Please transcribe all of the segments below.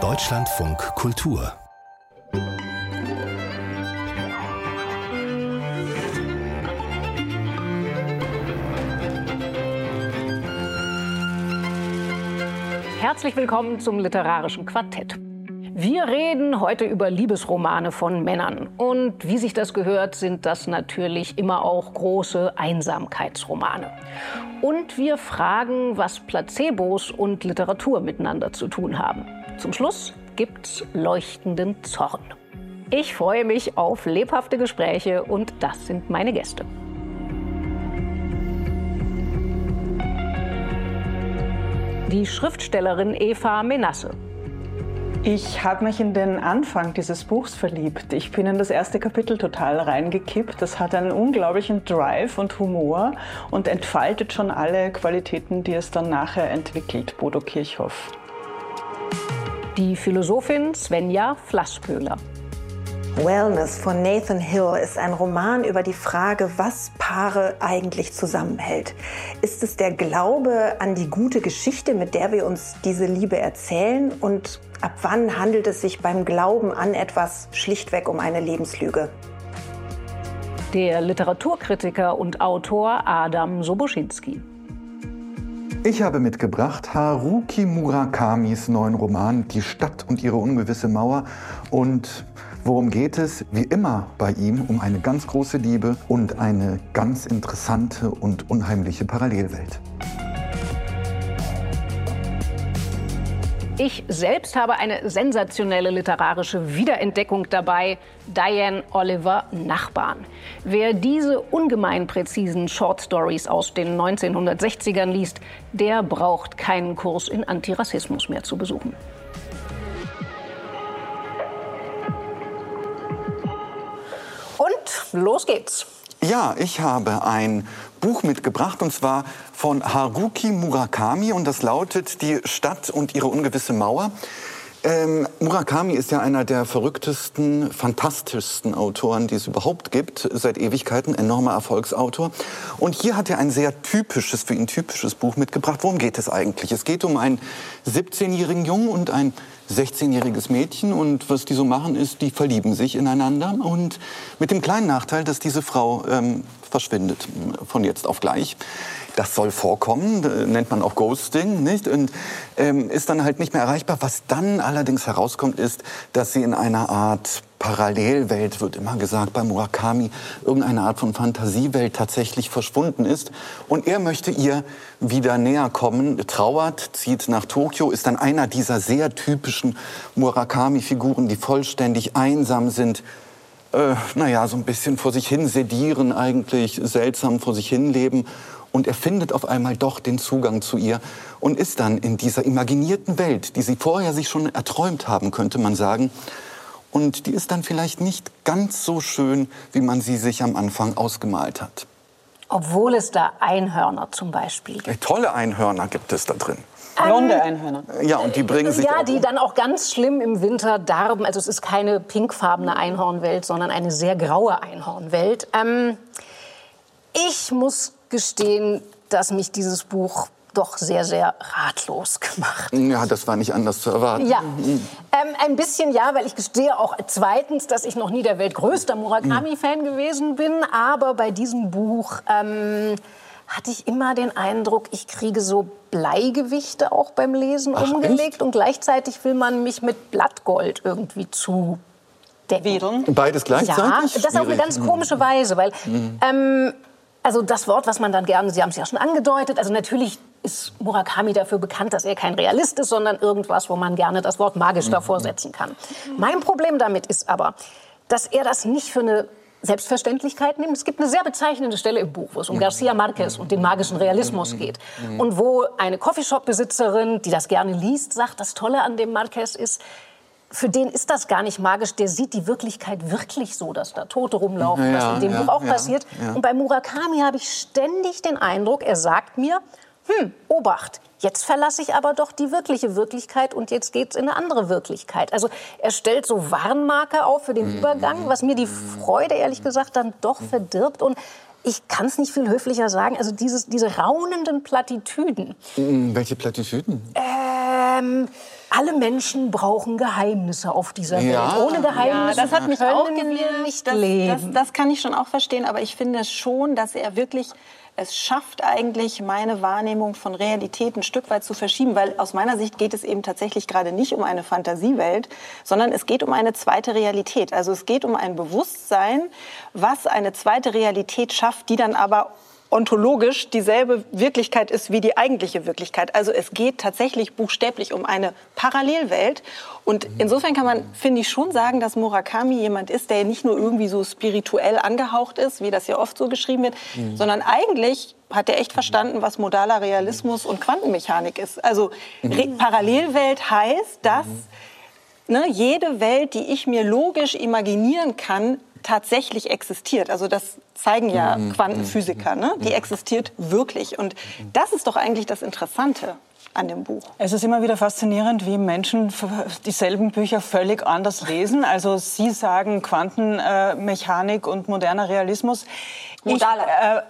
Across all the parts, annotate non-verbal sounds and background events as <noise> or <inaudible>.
Deutschlandfunk Kultur Herzlich willkommen zum Literarischen Quartett. Wir reden heute über Liebesromane von Männern. Und wie sich das gehört, sind das natürlich immer auch große Einsamkeitsromane. Und wir fragen, was Placebos und Literatur miteinander zu tun haben. Zum Schluss gibt's leuchtenden Zorn. Ich freue mich auf lebhafte Gespräche und das sind meine Gäste. Die Schriftstellerin Eva Menasse. Ich habe mich in den Anfang dieses Buchs verliebt. Ich bin in das erste Kapitel total reingekippt. Das hat einen unglaublichen Drive und Humor und entfaltet schon alle Qualitäten, die es dann nachher entwickelt, Bodo Kirchhoff. Die Philosophin Svenja Flasspöhler. Wellness von Nathan Hill ist ein Roman über die Frage, was Paare eigentlich zusammenhält. Ist es der Glaube an die gute Geschichte, mit der wir uns diese Liebe erzählen? Und ab wann handelt es sich beim Glauben an etwas schlichtweg um eine Lebenslüge? Der Literaturkritiker und Autor Adam Soboschinski. Ich habe mitgebracht Haruki Murakamis neuen Roman Die Stadt und ihre ungewisse Mauer und Worum geht es? Wie immer bei ihm um eine ganz große Liebe und eine ganz interessante und unheimliche Parallelwelt. Ich selbst habe eine sensationelle literarische Wiederentdeckung dabei, Diane Oliver Nachbarn. Wer diese ungemein präzisen Short Stories aus den 1960ern liest, der braucht keinen Kurs in Antirassismus mehr zu besuchen. Und los geht's. Ja, ich habe ein Buch mitgebracht und zwar von Haruki Murakami und das lautet Die Stadt und ihre ungewisse Mauer. Ähm, Murakami ist ja einer der verrücktesten, fantastischsten Autoren, die es überhaupt gibt, seit Ewigkeiten, enormer Erfolgsautor. Und hier hat er ein sehr typisches, für ihn typisches Buch mitgebracht. Worum geht es eigentlich? Es geht um einen 17-jährigen Jungen und ein 16-jähriges Mädchen und was die so machen ist, die verlieben sich ineinander und mit dem kleinen Nachteil, dass diese Frau ähm, verschwindet von jetzt auf gleich. Das soll vorkommen, nennt man auch Ghosting, nicht? Und ähm, ist dann halt nicht mehr erreichbar. Was dann allerdings herauskommt, ist, dass sie in einer Art Parallelwelt, wird immer gesagt bei Murakami, irgendeine Art von Fantasiewelt tatsächlich verschwunden ist. Und er möchte ihr wieder näher kommen, trauert, zieht nach Tokio, ist dann einer dieser sehr typischen Murakami-Figuren, die vollständig einsam sind, äh, naja, so ein bisschen vor sich hin sedieren eigentlich, seltsam vor sich hin leben und er findet auf einmal doch den Zugang zu ihr und ist dann in dieser imaginierten Welt, die sie vorher sich schon erträumt haben, könnte man sagen. Und die ist dann vielleicht nicht ganz so schön, wie man sie sich am Anfang ausgemalt hat. Obwohl es da Einhörner zum Beispiel gibt. Tolle Einhörner gibt es da drin. Blonde Einhörner. Ja, und die bringen sich Ja, auch die dann auch ganz schlimm im Winter darben. Also es ist keine pinkfarbene Einhornwelt, sondern eine sehr graue Einhornwelt. Ähm, ich muss gestehen, dass mich dieses Buch doch sehr, sehr ratlos gemacht. Ja, das war nicht anders zu erwarten. Ja, ähm, ein bisschen ja, weil ich gestehe auch zweitens, dass ich noch nie der weltgrößte Murakami-Fan gewesen bin. Aber bei diesem Buch ähm, hatte ich immer den Eindruck, ich kriege so Bleigewichte auch beim Lesen Ach, umgelegt. echt? Und gleichzeitig will man mich mit Blattgold irgendwie zu decken. Beides gleichzeitig? Ja, das auf eine Schwierig. ganz komische Weise, weil ähm, also das Wort, was man dann gerne, Sie haben es ja schon angedeutet, also natürlich ist Murakami dafür bekannt, dass er kein Realist ist, sondern irgendwas, wo man gerne das Wort magisch davor setzen kann. Mein Problem damit ist aber, dass er das nicht für eine Selbstverständlichkeit nimmt. Es gibt eine sehr bezeichnende Stelle im Buch, wo es um Garcia Marquez und den magischen Realismus geht. Und wo eine Coffeeshop-Besitzerin, die das gerne liest, sagt, das Tolle an dem Marquez ist, für den ist das gar nicht magisch. Der sieht die Wirklichkeit wirklich so, dass da Tote rumlaufen, Ja, was in dem ja, Buch auch ja, passiert. Und bei Murakami habe ich ständig den Eindruck, er sagt mir, hm, Obacht, jetzt verlasse ich aber doch die wirkliche Wirklichkeit und jetzt geht's in eine andere Wirklichkeit. Also er stellt so Warnmarker auf für den Mhm. Übergang, was mir die Freude ehrlich gesagt dann doch verdirbt. Und ich kann es nicht viel höflicher sagen, also dieses, diese raunenden Plattitüden, Hm, Welche Plattitüden? äh, ähm, alle Menschen brauchen Geheimnisse auf dieser Ja. Welt. Ohne Geheimnisse Ja, das hat mich auch können wir gewirkt. nicht das, leben. Das, das kann ich schon auch verstehen, aber ich finde schon, dass er wirklich es schafft eigentlich meine Wahrnehmung von Realität ein Stück weit zu verschieben, weil aus meiner Sicht geht es eben tatsächlich gerade nicht um eine Fantasiewelt, sondern es geht um eine zweite Realität. Also es geht um ein Bewusstsein, was eine zweite Realität schafft, die dann aber ontologisch dieselbe Wirklichkeit ist wie die eigentliche Wirklichkeit. Also es geht tatsächlich buchstäblich um eine Parallelwelt. Und insofern kann man, finde ich, schon sagen, dass Murakami jemand ist, der nicht nur irgendwie so spirituell angehaucht ist, wie das ja oft so geschrieben wird, sondern eigentlich hat er echt verstanden, was modaler Realismus und Quantenmechanik ist. Also Re Parallelwelt heißt, dass ne, jede Welt, die ich mir logisch imaginieren kann, tatsächlich existiert. Also das zeigen ja Quantenphysiker. Ne? Die existiert wirklich. Und das ist doch eigentlich das Interessante an dem Buch. Es ist immer wieder faszinierend, wie Menschen dieselben Bücher völlig anders lesen. Also Sie sagen Quantenmechanik und moderner Realismus. Ich, Modaler. äh,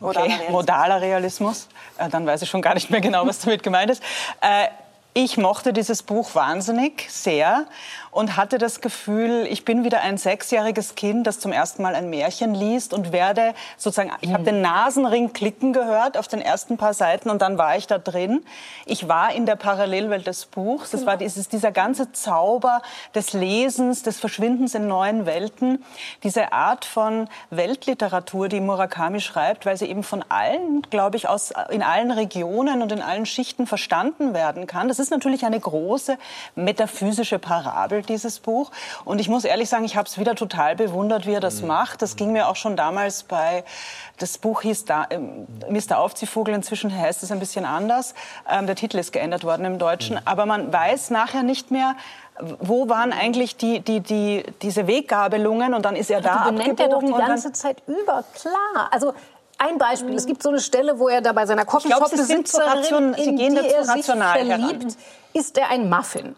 Modaler Okay, Realismus. modaler Realismus. Äh, Dann weiß ich schon gar nicht mehr genau, was damit gemeint ist. Äh, Ich mochte dieses Buch wahnsinnig sehr und hatte das Gefühl, ich bin wieder ein sechsjähriges Kind, das zum ersten Mal ein Märchen liest und werde sozusagen, ich habe den Nasenring klicken gehört auf den ersten paar Seiten und dann war ich da drin. Ich war in der Parallelwelt des Buchs. Das war dieses, dieser ganze Zauber des Lesens, des Verschwindens in neuen Welten, diese Art von Weltliteratur, die Murakami schreibt, weil sie eben von allen, glaube ich, aus, in allen Regionen und in allen Schichten verstanden werden kann. Das ist natürlich eine große metaphysische Parabel, dieses Buch. Und ich muss ehrlich sagen, ich habe es wieder total bewundert, wie er das macht. Das ging mir auch schon damals bei, das Buch hieß da, ähm, Mr. Aufziehvogel, inzwischen heißt es ein bisschen anders. Ähm, der Titel ist geändert worden im Deutschen. Aber man weiß nachher nicht mehr, wo waren eigentlich die, die, die, diese Weggabelungen und dann ist er da die benennt er doch die und ganze Zeit über, klar. Also ein Beispiel, es gibt so eine Stelle, wo er da bei seiner Coffeeshop-Besitzerin, in die er sich rational heran. verliebt, isst er ein Muffin.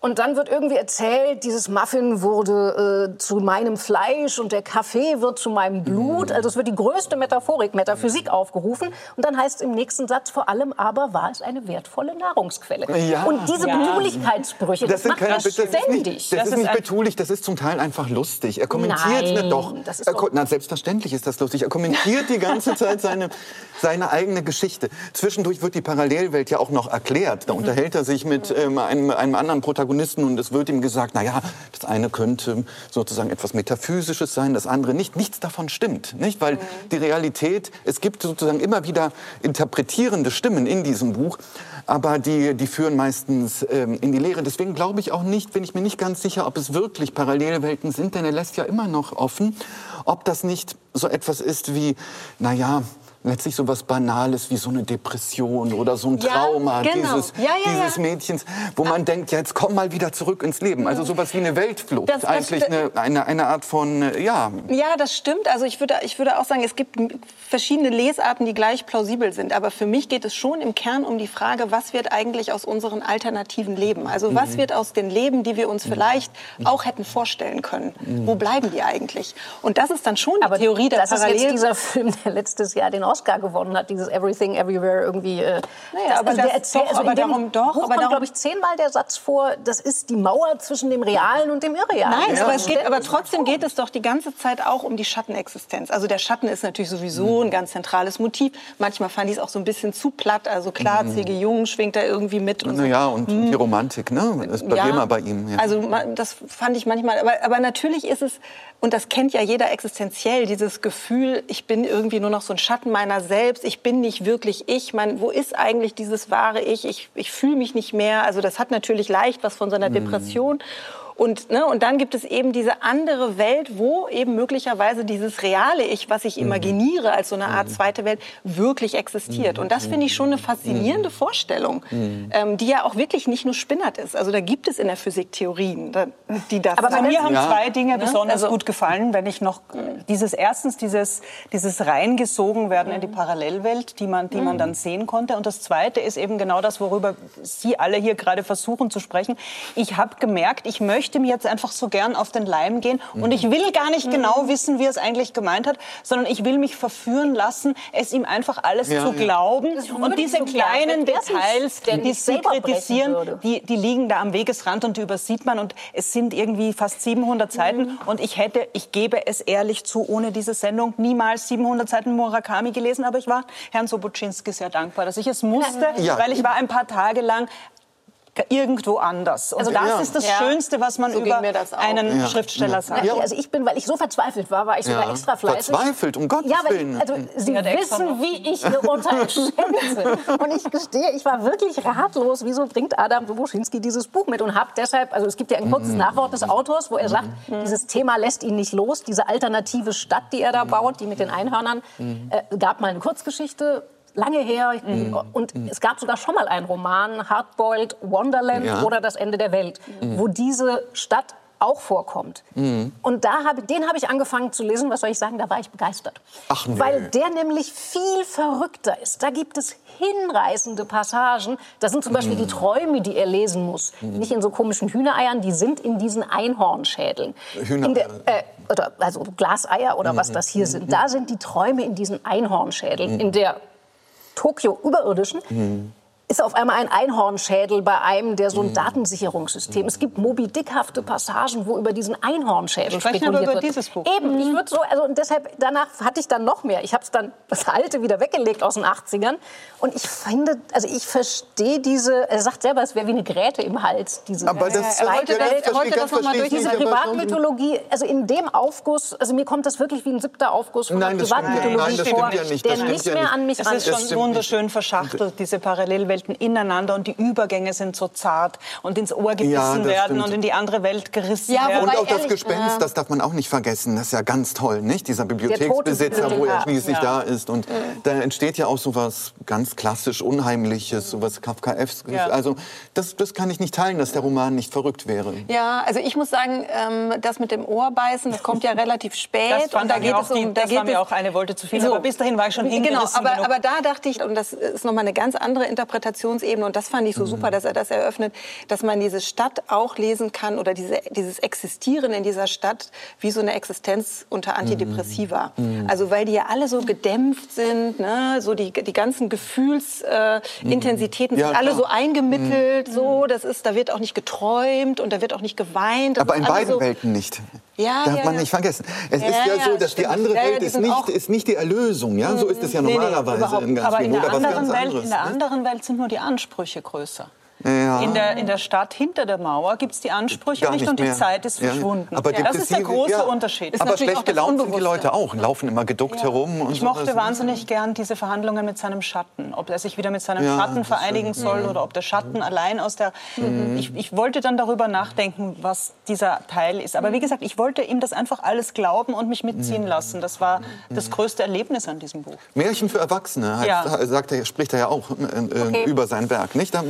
Und dann wird irgendwie erzählt, dieses Muffin wurde äh, zu meinem Fleisch und der Kaffee wird zu meinem Blut. Also es wird die größte Metaphorik, Metaphysik aufgerufen. Und dann heißt es im nächsten Satz, vor allem aber war es eine wertvolle Nahrungsquelle. Ja. Und diese Ja. Betulichkeitsbrüche, das, macht er das ist ständig. nicht, das Das ist ist nicht ein- betulich, das ist zum Teil einfach lustig. Er kommentiert Nein, ne, doch. das ist doch- na, selbstverständlich ist das lustig. Er kommentiert die ganze Zeit seine, <laughs> seine eigene Geschichte. Zwischendurch wird die Parallelwelt ja auch noch erklärt. Mhm. Da unterhält er sich mit ähm, einem, einem anderen Protagonisten und es wird ihm gesagt, na ja, das eine könnte sozusagen etwas Metaphysisches sein, das andere nicht. Nichts davon stimmt, nicht? Weil die Realität, es gibt sozusagen immer wieder interpretierende Stimmen in diesem Buch, aber die, die führen meistens ähm, in die Leere. Deswegen glaube ich auch nicht, bin ich mir nicht ganz sicher, ob es wirklich Parallelwelten sind, denn er lässt ja immer noch offen, ob das nicht so etwas ist wie, na ja, letztlich so was Banales wie so eine Depression oder so ein Ja, Trauma genau. dieses, Ja, ja, dieses ja. Mädchens, wo man denkt, ja, jetzt komm mal wieder zurück ins Leben. Also sowas wie eine Weltflucht, Das- das eigentlich eine, eine, eine Art von, äh, ja, Ja, das stimmt. Also ich würde, ich würde auch sagen, es gibt verschiedene Lesarten, die gleich plausibel sind. Aber für mich geht es schon im Kern um die Frage, was wird eigentlich aus unseren alternativen Leben? Also was wird aus den Leben, die wir uns vielleicht auch hätten vorstellen können? Wo bleiben die eigentlich? Und das ist dann schon die Aber Theorie der das ist Parallel. jetzt dieser Film, der letztes Jahr den Oscar gewonnen hat, dieses Everything Everywhere irgendwie. Äh, Naja, aber der das- erzählt- doch, aber in dem darum- doch, Buch aber kommt, darum- glaube ich, zehnmal der Satz vor, das ist die Mauer zwischen dem Realen und dem Irrealen. Nein, Das aber, es geht, aber trotzdem geht es doch die ganze Zeit auch um die Schattenexistenz. Also der Schatten ist natürlich sowieso ein ganz zentrales Motiv. Manchmal fand ich es auch so ein bisschen zu platt. Also klar, C.G. Jung schwingt da irgendwie mit. Und so. naja, und die Romantik, ne? Das ist immer bei ihm. Ja. Also das fand ich manchmal, aber, aber natürlich ist es, und das kennt ja jeder existenziell, dieses Gefühl, ich bin irgendwie nur noch so ein Schatten meiner selbst, ich bin nicht wirklich ich, man, wo ist eigentlich dieses wahre Ich, ich, ich fühle mich nicht mehr, also das hat natürlich leicht was von so einer Depression. Und, ne, und dann gibt es eben diese andere Welt, wo eben möglicherweise dieses reale Ich, was ich imaginiere als so eine Art zweite Welt, wirklich existiert. Und das finde ich schon eine faszinierende Vorstellung, ähm, die ja auch wirklich nicht nur spinnert ist. Also da gibt es in der Physik Theorien, da- die das Aber mir haben Ja. zwei Dinge besonders Also- gut gefallen, wenn ich noch dieses erstens dieses dieses reingesogen werden in die Parallelwelt, die man die man dann sehen konnte. Und das zweite ist eben genau das, worüber Sie alle hier gerade versuchen zu sprechen. Ich habe gemerkt, ich möchte möchte mir jetzt einfach so gern auf den Leim gehen und ich will gar nicht genau Mhm. wissen, wie er es eigentlich gemeint hat, sondern ich will mich verführen lassen, es ihm einfach alles Ja, zu ja. glauben. Und diese so kleinen Details, die sie kritisieren, die, die liegen da am Wegesrand und die übersieht man. Und es sind irgendwie fast 700 Seiten. Mhm. Und ich hätte, ich gebe es ehrlich zu, ohne diese Sendung niemals 700 Seiten Murakami gelesen. Aber ich war Herrn Sobocinski sehr dankbar, dass ich es musste, Ja. weil ich war ein paar Tage lang irgendwo anders. Und Also das ja. ist das Ja. Schönste, was man So über mir das auch. einen Ja. Schriftsteller sagt. Ja, Also ich bin, weil ich so verzweifelt war, war ich sogar Ja. extra fleißig. Verzweifelt, um Gottes ja, weil Willen. Ich, also Sie wissen, wie ich Ihr Urteil schätze. <laughs> Und ich gestehe, ich war wirklich ratlos. Wieso bringt Adam Dobuschinski dieses Buch mit? Und habe deshalb, also es gibt ja ein kurzes Nachwort des Autors, wo er sagt, dieses Thema lässt ihn nicht los. Diese alternative Stadt, die er da baut, die mit den Einhörnern, äh, gab mal eine Kurzgeschichte. Lange her. Und es gab sogar schon mal einen Roman, Hardboiled Wonderland Ja. oder Das Ende der Welt, wo diese Stadt auch vorkommt. Und da habe, den habe ich angefangen zu lesen. Was soll ich sagen? Da war ich begeistert. Ach, nee. Weil der nämlich viel verrückter ist. Da gibt es hinreißende Passagen. Das sind zum Beispiel die Träume, die er lesen muss. Nicht in so komischen Hühnereiern, die sind in diesen Einhornschädeln. Hühnereier. Äh, oder, also Glaseier oder was das hier sind. Da sind die Träume in diesen Einhornschädeln. In der Tokio überirdischen ist auf einmal ein Einhornschädel bei einem der so ein Datensicherungssystem. Es gibt Moby Dickhafte Passagen, wo über diesen Einhornschädel Wir sprechen spekuliert aber über wird. dieses Buch. Eben, ich würde so, also und deshalb danach hatte ich dann noch mehr. Ich habe es dann das alte wieder weggelegt aus den 80ern und ich finde, also ich verstehe diese, er sagt selber, es wäre wie eine Gräte im Hals, diese Aber das er ja, wollte ganz das- verstehe- das noch mal durch diese Privatmythologie, also in dem Aufguss, also mir kommt das wirklich wie ein siebter Aufguss von Nein, das Privatmythologie nein, das vor, ja nicht, der das nicht ja mehr nicht. an mich Es ist rankommt. schon wunderschön verschachtelt, diese Parallelwelten ineinander und die Übergänge sind so zart und ins Ohr gebissen Ja, werden stimmt. und in die andere Welt gerissen Ja, werden. Und auch das Gespenst, äh, das darf man auch nicht vergessen. Das ist ja ganz toll, nicht? Dieser Bibliotheksbesitzer, wo er schließlich Ja. da ist. Und da entsteht ja auch so was ganz klassisch Unheimliches, so was Kafkaevskes. Ja. Also das, das kann ich nicht teilen, dass der Roman nicht verrückt wäre. Ja, also ich muss sagen, ähm, das mit dem Ohrbeißen, das kommt ja relativ spät. Das und da geht auch es um, die, da das geht war mir auch eine Wolte zu viel. So. Aber bis dahin war ich schon Genau, hingerissen aber, genug. aber da dachte ich, und das ist nochmal eine ganz andere Interpretationsebene, und das fand ich so super, dass er das eröffnet, dass man diese Stadt auch lesen kann oder diese, dieses Existieren in dieser Stadt wie so eine Existenz unter Antidepressiva. Also weil die ja alle so gedämpft sind, ne? so die, die ganzen Gefühlsintensitäten äh, Intensitäten Ja, sind alle klar. so eingemittelt, so, das ist, da wird auch nicht geträumt und da wird auch nicht geweint. Das Aber in beiden so, Welten nicht. Ja, Darf ja, man ja. nicht vergessen. Es ist ja so, dass die andere Welt ist nicht, ist nicht die Erlösung. Ja? So ist es ja Nee, nee, normalerweise überhaupt. im ganzen Aber in der, anderen ganz Welt, anderes. in der ne? anderen Welt sind nur die Ansprüche größer. Ja. In, der, in der Stadt hinter der Mauer gibt es die Ansprüche Gar nicht, nicht und die. Zeit ist Ja, verschwunden. aber das ist der große ja. Unterschied. Aber schlecht gelaunt sind die. Leute auch, laufen immer geduckt herum. Und Ich mochte sowas. wahnsinnig gern diese Verhandlungen mit seinem Schatten. Ob er sich wieder mit seinem Ja, Schatten vereinigen soll oder ob der Schatten allein aus der... Ich, ich wollte dann darüber nachdenken, was dieser Teil ist. Aber wie gesagt, ich wollte ihm das einfach alles glauben und mich mitziehen lassen. Das war das größte Erlebnis an diesem Buch. Märchen für Erwachsene, heißt, Ja. sagt er, spricht er ja auch äh, äh, Okay. über sein Werk. Nicht? Da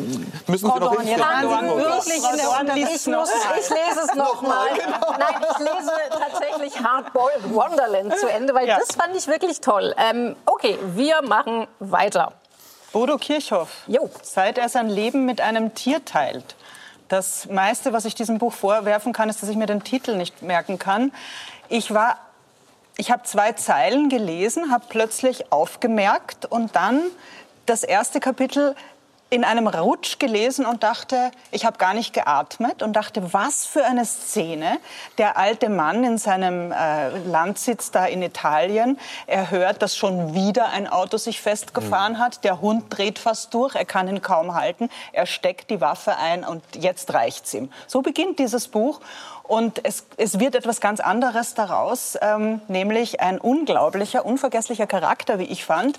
müssen Sie jetzt waren Sie wirklich in der liest ich, muss, ich lese es nochmal. Nein, ich lese tatsächlich Hardboiled Wonderland zu Ende, weil Ja. das fand ich wirklich toll. Ähm, okay, wir machen weiter. Bodo Kirchhoff, Jo. seit er sein Leben mit einem Tier teilt. Das meiste, was ich diesem Buch vorwerfen kann, ist, dass ich mir den Titel nicht merken kann. Ich war, ich habe zwei Zeilen gelesen, habe plötzlich aufgemerkt und dann das erste Kapitel in einem Rutsch gelesen und dachte, ich habe gar nicht geatmet und dachte, was für eine Szene. Der alte Mann in seinem äh, Landsitz da in Italien, er hört, dass schon wieder ein Auto sich festgefahren hat. Der Hund dreht fast durch, er kann ihn kaum halten. Er steckt die Waffe ein und jetzt reicht's ihm. So beginnt dieses Buch. Und es, es wird etwas ganz anderes daraus, ähm, nämlich ein unglaublicher, unvergesslicher Charakter, wie ich fand.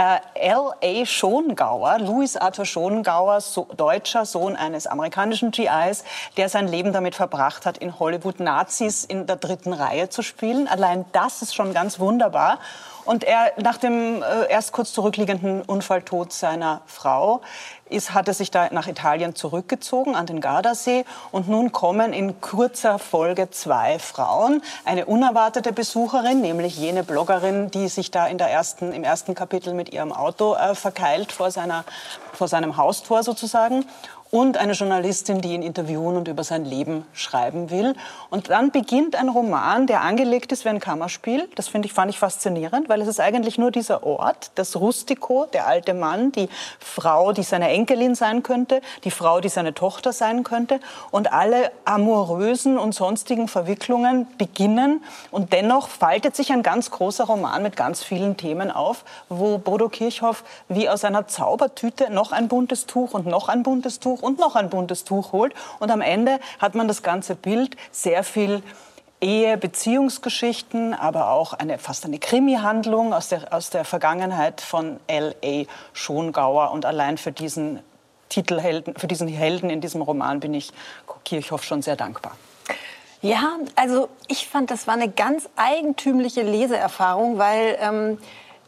Äh, L.A. Schongauer, Louis Arthur Schongauer, so, deutscher Sohn eines amerikanischen GIs, der sein Leben damit verbracht hat, in Hollywood Nazis in der dritten Reihe zu spielen. Allein das ist schon ganz wunderbar. Und er, nach dem äh, erst kurz zurückliegenden Unfalltod seiner Frau ist, hat er sich da nach Italien zurückgezogen, an den Gardasee. Und nun kommen in kurzer Folge zwei Frauen. Eine unerwartete Besucherin, nämlich jene Bloggerin, die sich da in der ersten, im ersten Kapitel mit ihrem Auto äh, verkeilt vor, seiner, vor seinem Haustor sozusagen. Und eine Journalistin, die ihn interviewen und über sein Leben schreiben will. Und dann beginnt ein Roman, der angelegt ist wie ein Kammerspiel. Das finde ich, fand ich faszinierend, weil es ist eigentlich nur dieser Ort, das Rustico, der alte Mann, die Frau, die seine Enkelin sein könnte, die Frau, die seine Tochter sein könnte. Und alle amorösen und sonstigen Verwicklungen beginnen. Und dennoch faltet sich ein ganz großer Roman mit ganz vielen Themen auf, wo Bodo Kirchhoff wie aus einer Zaubertüte noch ein buntes Tuch und noch ein buntes Tuch Tuch und noch ein buntes Tuch holt. Und am Ende hat man das ganze Bild sehr viel Ehe, Beziehungsgeschichten, aber auch eine, fast eine Krimi-Handlung aus der, aus der Vergangenheit von L.A. Schongauer. Und allein für diesen Titelhelden, für diesen Helden in diesem Roman bin ich Kirchhoff schon sehr dankbar. Ja, also ich fand, das war eine ganz eigentümliche Leseerfahrung, weil ähm,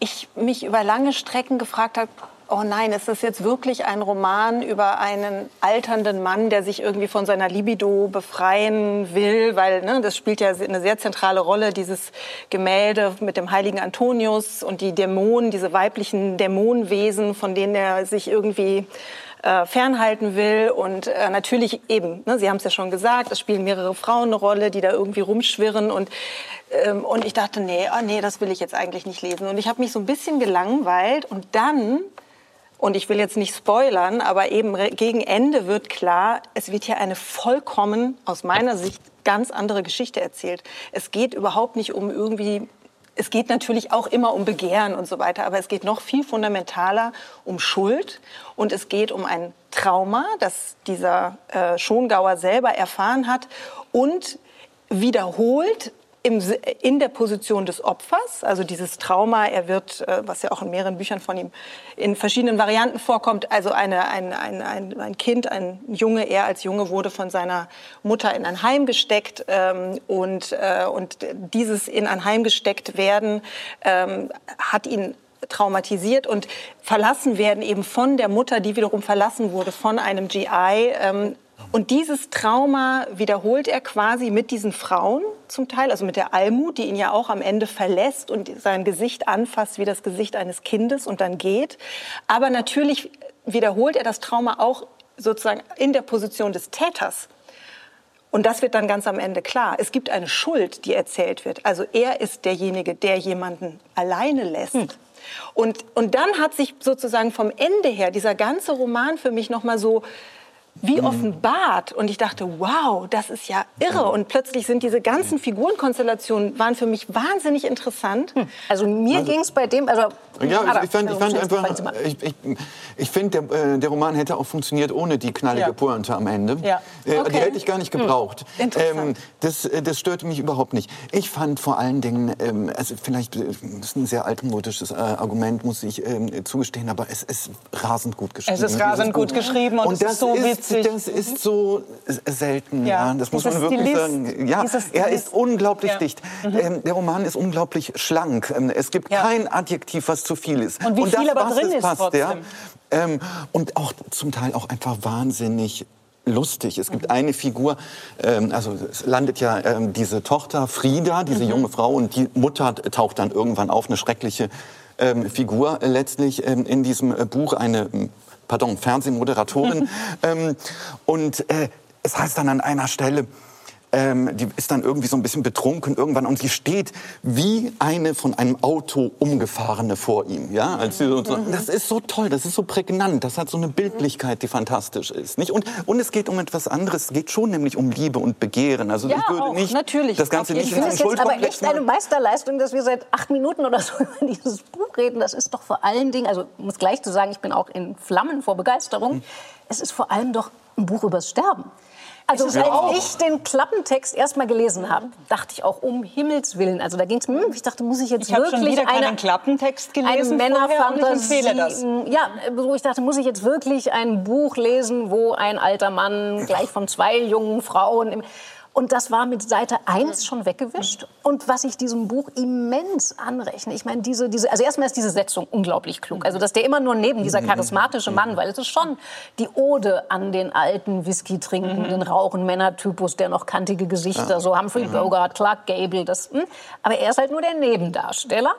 ich mich über lange Strecken gefragt habe, oh nein, ist das jetzt wirklich ein Roman über einen alternden Mann, der sich irgendwie von seiner Libido befreien will, weil ne, das spielt ja eine sehr zentrale Rolle, dieses Gemälde mit dem heiligen Antonius und die Dämonen, diese weiblichen Dämonenwesen, von denen er sich irgendwie äh, fernhalten will. Und äh, natürlich eben, ne, Sie haben es ja schon gesagt, es spielen mehrere Frauen eine Rolle, die da irgendwie rumschwirren. Und, ähm, und ich dachte, nee, oh, nee, das will ich jetzt eigentlich nicht lesen. Und ich habe mich so ein bisschen gelangweilt. Und dann und ich will jetzt nicht spoilern, aber eben gegen Ende wird klar, es wird hier eine vollkommen, aus meiner Sicht, ganz andere Geschichte erzählt. Es geht überhaupt nicht um irgendwie es geht natürlich auch immer um Begehren und so weiter, aber es geht noch viel fundamentaler um Schuld und es geht um ein Trauma, das dieser äh, Schongauer selber erfahren hat und wiederholt im, in der Position des Opfers, also dieses Trauma, er wird, äh, was ja auch in mehreren Büchern von ihm in verschiedenen Varianten vorkommt, also eine, ein, ein, ein, ein Kind, ein Junge, er als Junge wurde von seiner Mutter in ein Heim gesteckt ähm, und, äh, und dieses in ein Heim gesteckt werden ähm, hat ihn traumatisiert und verlassen werden eben von der Mutter, die wiederum verlassen wurde von einem GI. Ähm, und dieses Trauma wiederholt er quasi mit diesen Frauen zum Teil, also mit der Almut, die ihn ja auch am Ende verlässt und sein Gesicht anfasst wie das Gesicht eines Kindes und dann geht. Aber natürlich wiederholt er das Trauma auch sozusagen in der Position des Täters. Und das wird dann ganz am Ende klar. Es gibt eine Schuld, die erzählt wird. Also er ist derjenige, der jemanden alleine lässt. Hm. Und, und dann hat sich sozusagen vom Ende her dieser ganze Roman für mich noch mal so wie mhm. offenbart. Und ich dachte, wow, das ist ja irre. Und plötzlich sind diese ganzen Figurenkonstellationen waren für mich wahnsinnig interessant. Hm. Also mir also, ging es bei dem, also ja, ich, ich fand, ich fand einfach, ich, ich, ich finde, der, äh, der, Roman hätte auch funktioniert ohne die knallige ja. Pointe am Ende. Ja. Äh, okay. Die hätte ich gar nicht hm. gebraucht. Hm. Ähm, das, äh, das störte mich überhaupt nicht. Ich fand vor allen Dingen, ähm, also vielleicht das ist ein sehr altmodisches äh, Argument, muss ich ähm, zugestehen, aber es ist rasend gut geschrieben. Es ist rasend gut geschrieben und, und es ist so witzig witzig. Das ist so selten. Ja. ja. Das muss Dieses man wirklich sagen. Ja, er ist unglaublich ja. dicht. Mhm. Ähm, der Roman ist unglaublich schlank. Ähm, es gibt ja. kein Adjektiv, was zu viel ist. Und wie und viel das, aber drin ist passt, trotzdem. Ja. Ähm, und auch zum Teil auch einfach wahnsinnig lustig. Es gibt mhm. eine Figur, ähm, also es landet ja ähm, diese Tochter Frieda, diese mhm. junge Frau, und die Mutter taucht dann irgendwann auf, eine schreckliche ähm, Figur letztlich ähm, in diesem äh, Buch, eine pardon, Fernsehmoderatorin. <laughs> ähm, und äh, es heißt dann an einer Stelle, ähm, die ist dann irgendwie so ein bisschen betrunken irgendwann und sie steht wie eine von einem Auto umgefahrene vor ihm. Ja, als sie so, mhm. das ist so toll, das ist so prägnant, das hat so eine Bildlichkeit, die fantastisch ist. Nicht? Und, und es geht um etwas anderes, es geht schon nämlich um Liebe und Begehren. Also ja, ich würde auch, nicht natürlich. das Ganze nicht ich in den Schuldkomplex aber echt eine Meisterleistung, dass wir seit acht Minuten oder so <laughs> über dieses Buch reden. Das ist doch vor allen Dingen, also um es gleich zu sagen, ich bin auch in Flammen vor Begeisterung. Mhm. Es ist vor allem doch ein Buch übers Sterben. Also als auch. ich den Klappentext erstmal gelesen habe, dachte ich auch um Himmels willen. Also da ging es mir, hm, ich dachte, muss ich jetzt ich wirklich schon einen Klappentext gelesen, eine Männerfantasie, ja, wo ich dachte, muss ich jetzt wirklich ein Buch lesen, wo ein alter Mann gleich von zwei jungen Frauen im und das war mit Seite 1 schon weggewischt. Und was ich diesem Buch immens anrechne, ich meine, diese, diese, also erstmal ist diese Setzung unglaublich klug. Also, dass der immer nur neben dieser charismatische Mann, weil es ist schon die Ode an den alten, Whisky trinkenden, rauchen Männertypus, der noch kantige Gesichter, so Humphrey Bogart, Clark Gable, das, hm? aber er ist halt nur der Nebendarsteller.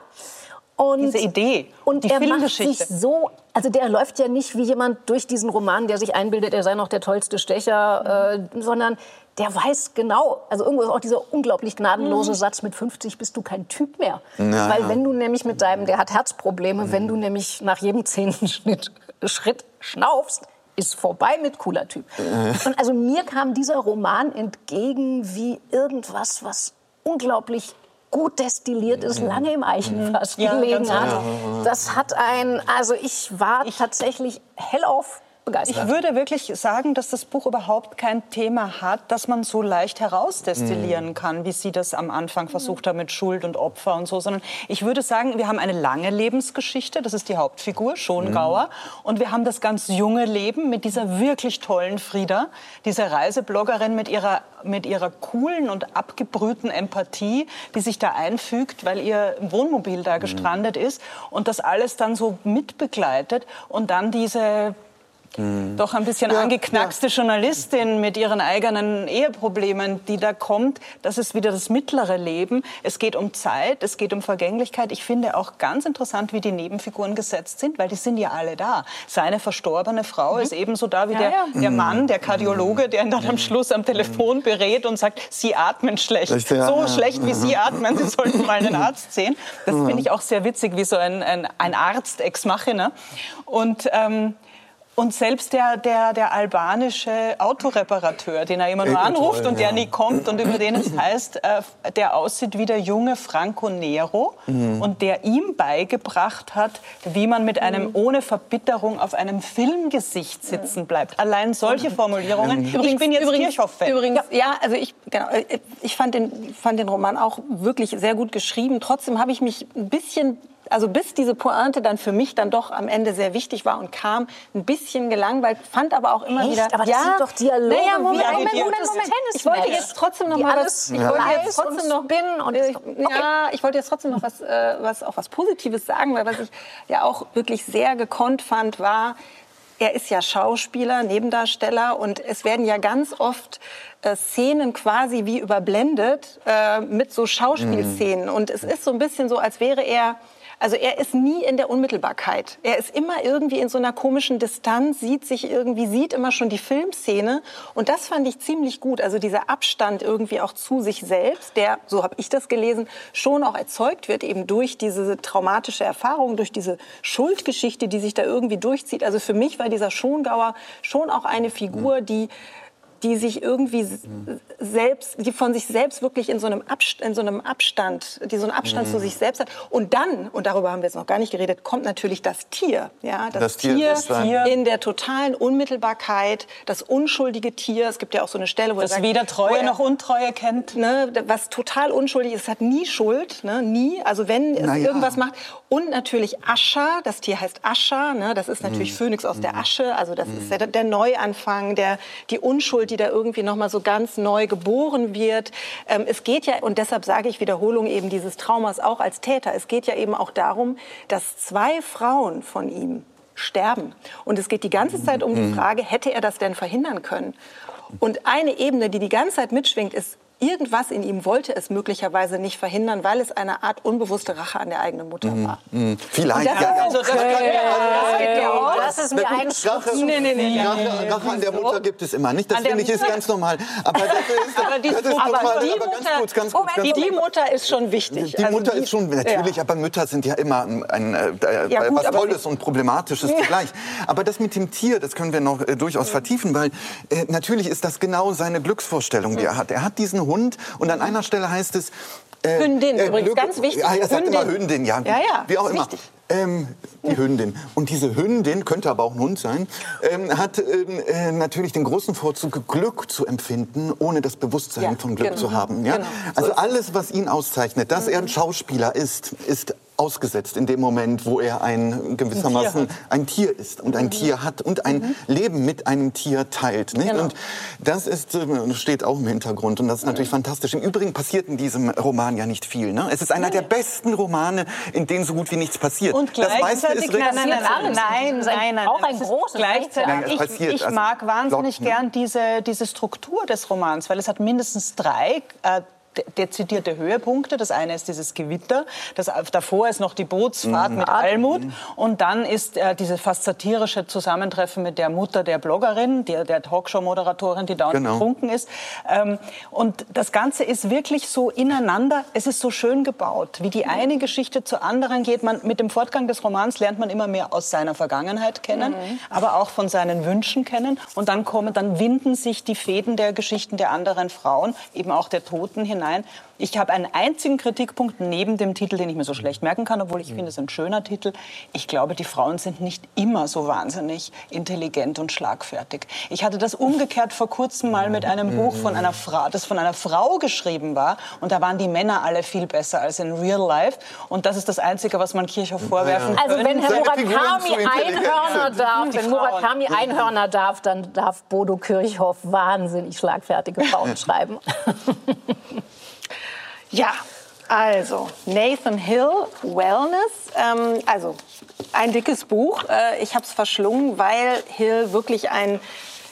Und, diese Idee und die er macht sich so, also der läuft ja nicht wie jemand durch diesen Roman, der sich einbildet, er sei noch der tollste Stecher, äh, sondern der weiß genau, also irgendwo ist auch dieser unglaublich gnadenlose Satz, mit 50 bist du kein Typ mehr. Ja, Weil wenn du nämlich mit deinem, der hat Herzprobleme, wenn du nämlich nach jedem zehnten Schnitt, Schritt schnaufst, ist vorbei mit cooler Typ. Und also mir kam dieser Roman entgegen wie irgendwas, was unglaublich gut destilliert ist, lange im Eichenfass Ja, gelegen hat. Das hat ein, also ich war tatsächlich hellauf begeistert. Ich würde wirklich sagen, dass das Buch überhaupt kein Thema hat, das man so leicht herausdestillieren kann, wie Sie das am Anfang versucht haben mit Schuld und Opfer und so, sondern ich würde sagen, wir haben eine lange Lebensgeschichte, das ist die Hauptfigur, Schongauer, und wir haben das ganz junge Leben mit dieser wirklich tollen Frieda, dieser Reisebloggerin mit ihrer, mit ihrer coolen und abgebrühten Empathie, die sich da einfügt, weil ihr Wohnmobil da gestrandet ist und das alles dann so mitbegleitet und dann diese doch ein bisschen angeknackste Journalistin mit ihren eigenen Eheproblemen, die da kommt. Das ist wieder das mittlere Leben. Es geht um Zeit, es geht um Vergänglichkeit. Ich finde auch ganz interessant, wie die Nebenfiguren gesetzt sind, weil die sind ja alle da. Seine verstorbene Frau ist ebenso da wie der, der Mann, der Kardiologe, der ihn dann am Schluss am Telefon berät und sagt, Sie atmen schlecht. Ja, so ja. schlecht, wie Sie atmen, Sie sollten mal einen Arzt sehen. Das finde ich auch sehr witzig, wie so ein, ein, ein Arzt ex machina. Und ähm, und selbst der, der, der albanische Autoreparateur, den er immer nur anruft toll, und der ja. nie kommt und über den es <clears throat> heißt, äh, der aussieht wie der junge Franco Nero Mhm. und der ihm beigebracht hat, wie man mit einem ohne Verbitterung auf einem Filmgesicht sitzen bleibt. Allein solche Formulierungen. ich bin jetzt Kirchhoff-Fan. Übrigens, ja. also ich, genau, äh, ich fand den, fand den Roman auch wirklich sehr gut geschrieben. Trotzdem habe ich mich ein bisschen, also bis diese Pointe dann für mich dann doch am Ende sehr wichtig war und kam, ein bisschen gelangweilt, fand aber auch immer Echt? wieder. Aber das sind doch Dialoge naja, Moment, Moment, Moment, Moment. Tennismatch. Ich wollte jetzt trotzdem noch mal was. Ich wollte jetzt trotzdem noch Spin und ich, okay. ja, ich wollte jetzt trotzdem noch was, äh, was auch was Positives sagen, weil was ich ja auch wirklich sehr gekonnt fand, war er ist ja Schauspieler, Nebendarsteller und es werden ja ganz oft äh, Szenen quasi wie überblendet äh, mit so Schauspielszenen. Und es ist so ein bisschen so, als wäre er, also er ist nie in der Unmittelbarkeit. Er ist immer irgendwie in so einer komischen Distanz, sieht sich irgendwie, sieht immer schon die Filmszene. Und das fand ich ziemlich gut. Also dieser Abstand irgendwie auch zu sich selbst, der, so habe ich das gelesen, schon auch erzeugt wird, eben durch diese traumatische Erfahrung, durch diese Schuldgeschichte, die sich da irgendwie durchzieht. Also für mich war dieser Schongauer schon auch eine Figur, die die sich irgendwie s- selbst, die von sich selbst wirklich in so einem, Abst in so einem Abstand, die so einen Abstand Mhm. zu sich selbst hat. Und dann, und darüber haben wir jetzt noch gar nicht geredet, kommt natürlich das Tier. Ja, das, Das Tier, Tier, in der totalen Unmittelbarkeit, das unschuldige Tier. Es gibt ja auch so eine Stelle, wo er Das sagt, weder Treue er- noch Untreue kennt. ne, was total unschuldig ist, es hat nie Schuld, ne, nie. Also wenn es ja. irgendwas macht. Und natürlich Ascha, das Tier heißt Ascha, ne, das ist natürlich Phönix aus der Asche, also das ist der, der Neuanfang, der, die Unschuld, die da irgendwie nochmal so ganz neu geboren wird. Ähm, es geht ja, und deshalb sage ich Wiederholung eben dieses Traumas auch als Täter, es geht ja eben auch darum, dass zwei Frauen von ihm sterben. Und es geht die ganze Zeit um die Frage, hätte er das denn verhindern können? Und eine Ebene, die die ganze Zeit mitschwingt, ist, irgendwas in ihm wollte es möglicherweise nicht verhindern, weil es eine Art unbewusste Rache an der eigenen Mutter war. Vielleicht, Und das- ja. also das- kann- das geht ja auch. Das ist mir ein Rache, Nee, nee, nee, Rache, Rache an der Mutter gibt es immer nicht. Das finde ich ist ganz normal. Aber das ist, <laughs> Aber die, das ist aber normal. die aber ganz Mutter, kurz, ganz kurz, Moment, ganz die kurz. Mutter ist schon wichtig. Die Also Mutter ist schon natürlich, ja. aber Mütter sind ja immer ein, ein, äh, Ja, gut, was Tolles und Problematisches zugleich. Aber das mit dem Tier, das können wir noch äh, durchaus vertiefen, weil äh, natürlich ist das genau seine Glücksvorstellung, die er hat. Er hat diesen Hund und an einer Stelle heißt es äh, Hündin, übrigens, ganz wichtig. Ja, er sagt Hündin. immer Hündin, ja, Ja, ja, wie auch immer. wichtig. Ähm, die Hündin. Und diese Hündin, könnte aber auch ein Hund sein, ähm, hat ähm, äh, natürlich den großen Vorzug, Glück zu empfinden, ohne das Bewusstsein Ja, von Glück genau. zu haben. Ja? Genau, so also alles, was ihn auszeichnet, dass er ein Schauspieler ist, ist ausgesetzt in dem Moment, wo er ein gewissermaßen ein Tier, ist und ein Tier hat und ein Leben mit einem Tier teilt. Nicht? Genau. Und das ist, äh, steht auch im Hintergrund und das ist natürlich fantastisch. Im Übrigen passiert in diesem Roman ja nicht viel. Ne? Es ist einer der besten Romane, in denen so gut wie nichts passiert. Und das meiste gleichzeitig, ist nein, nein, nein, nein, nein, nein, auch ein großes Gleichzeitig, ich, passiert, ich also mag wahnsinnig ne? gern diese, diese Struktur des Romans, weil es hat mindestens drei äh, dezidierte Höhepunkte. Das eine ist dieses Gewitter, das, davor ist noch die Bootsfahrt mhm. mit Almut mhm. und dann ist äh, dieses fast satirische Zusammentreffen mit der Mutter der Bloggerin, der, der Talkshow-Moderatorin, die dauernd genau. betrunken ist. Ähm, und das Ganze ist wirklich so ineinander, es ist so schön gebaut, wie die eine Geschichte zur anderen geht. Man, mit dem Fortgang des Romans lernt man immer mehr aus seiner Vergangenheit kennen, mhm. aber auch von seinen Wünschen kennen und dann kommen, dann winden sich die Fäden der Geschichten der anderen Frauen, eben auch der Toten hinein hinein. Ich habe einen einzigen Kritikpunkt neben dem Titel, den ich mir so schlecht merken kann, obwohl ich finde, es ist ein schöner Titel. Ich glaube, die Frauen sind nicht immer so wahnsinnig intelligent und schlagfertig. Ich hatte das umgekehrt vor kurzem mal mit einem Buch von einer Frau, das von einer Frau geschrieben war. Und da waren die Männer alle viel besser als in Real Life. Und das ist das Einzige, was man Kirchhoff vorwerfen kann. Also wenn Herr Murakami Einhörner darf, wenn Murakami Einhörner darf, dann darf Bodo Kirchhoff wahnsinnig schlagfertige Frauen <laughs> schreiben. <laughs> Ja, also Nathan Hill, Wellness. Ähm, also ein dickes Buch. Äh, ich habe es verschlungen, weil Hill wirklich ein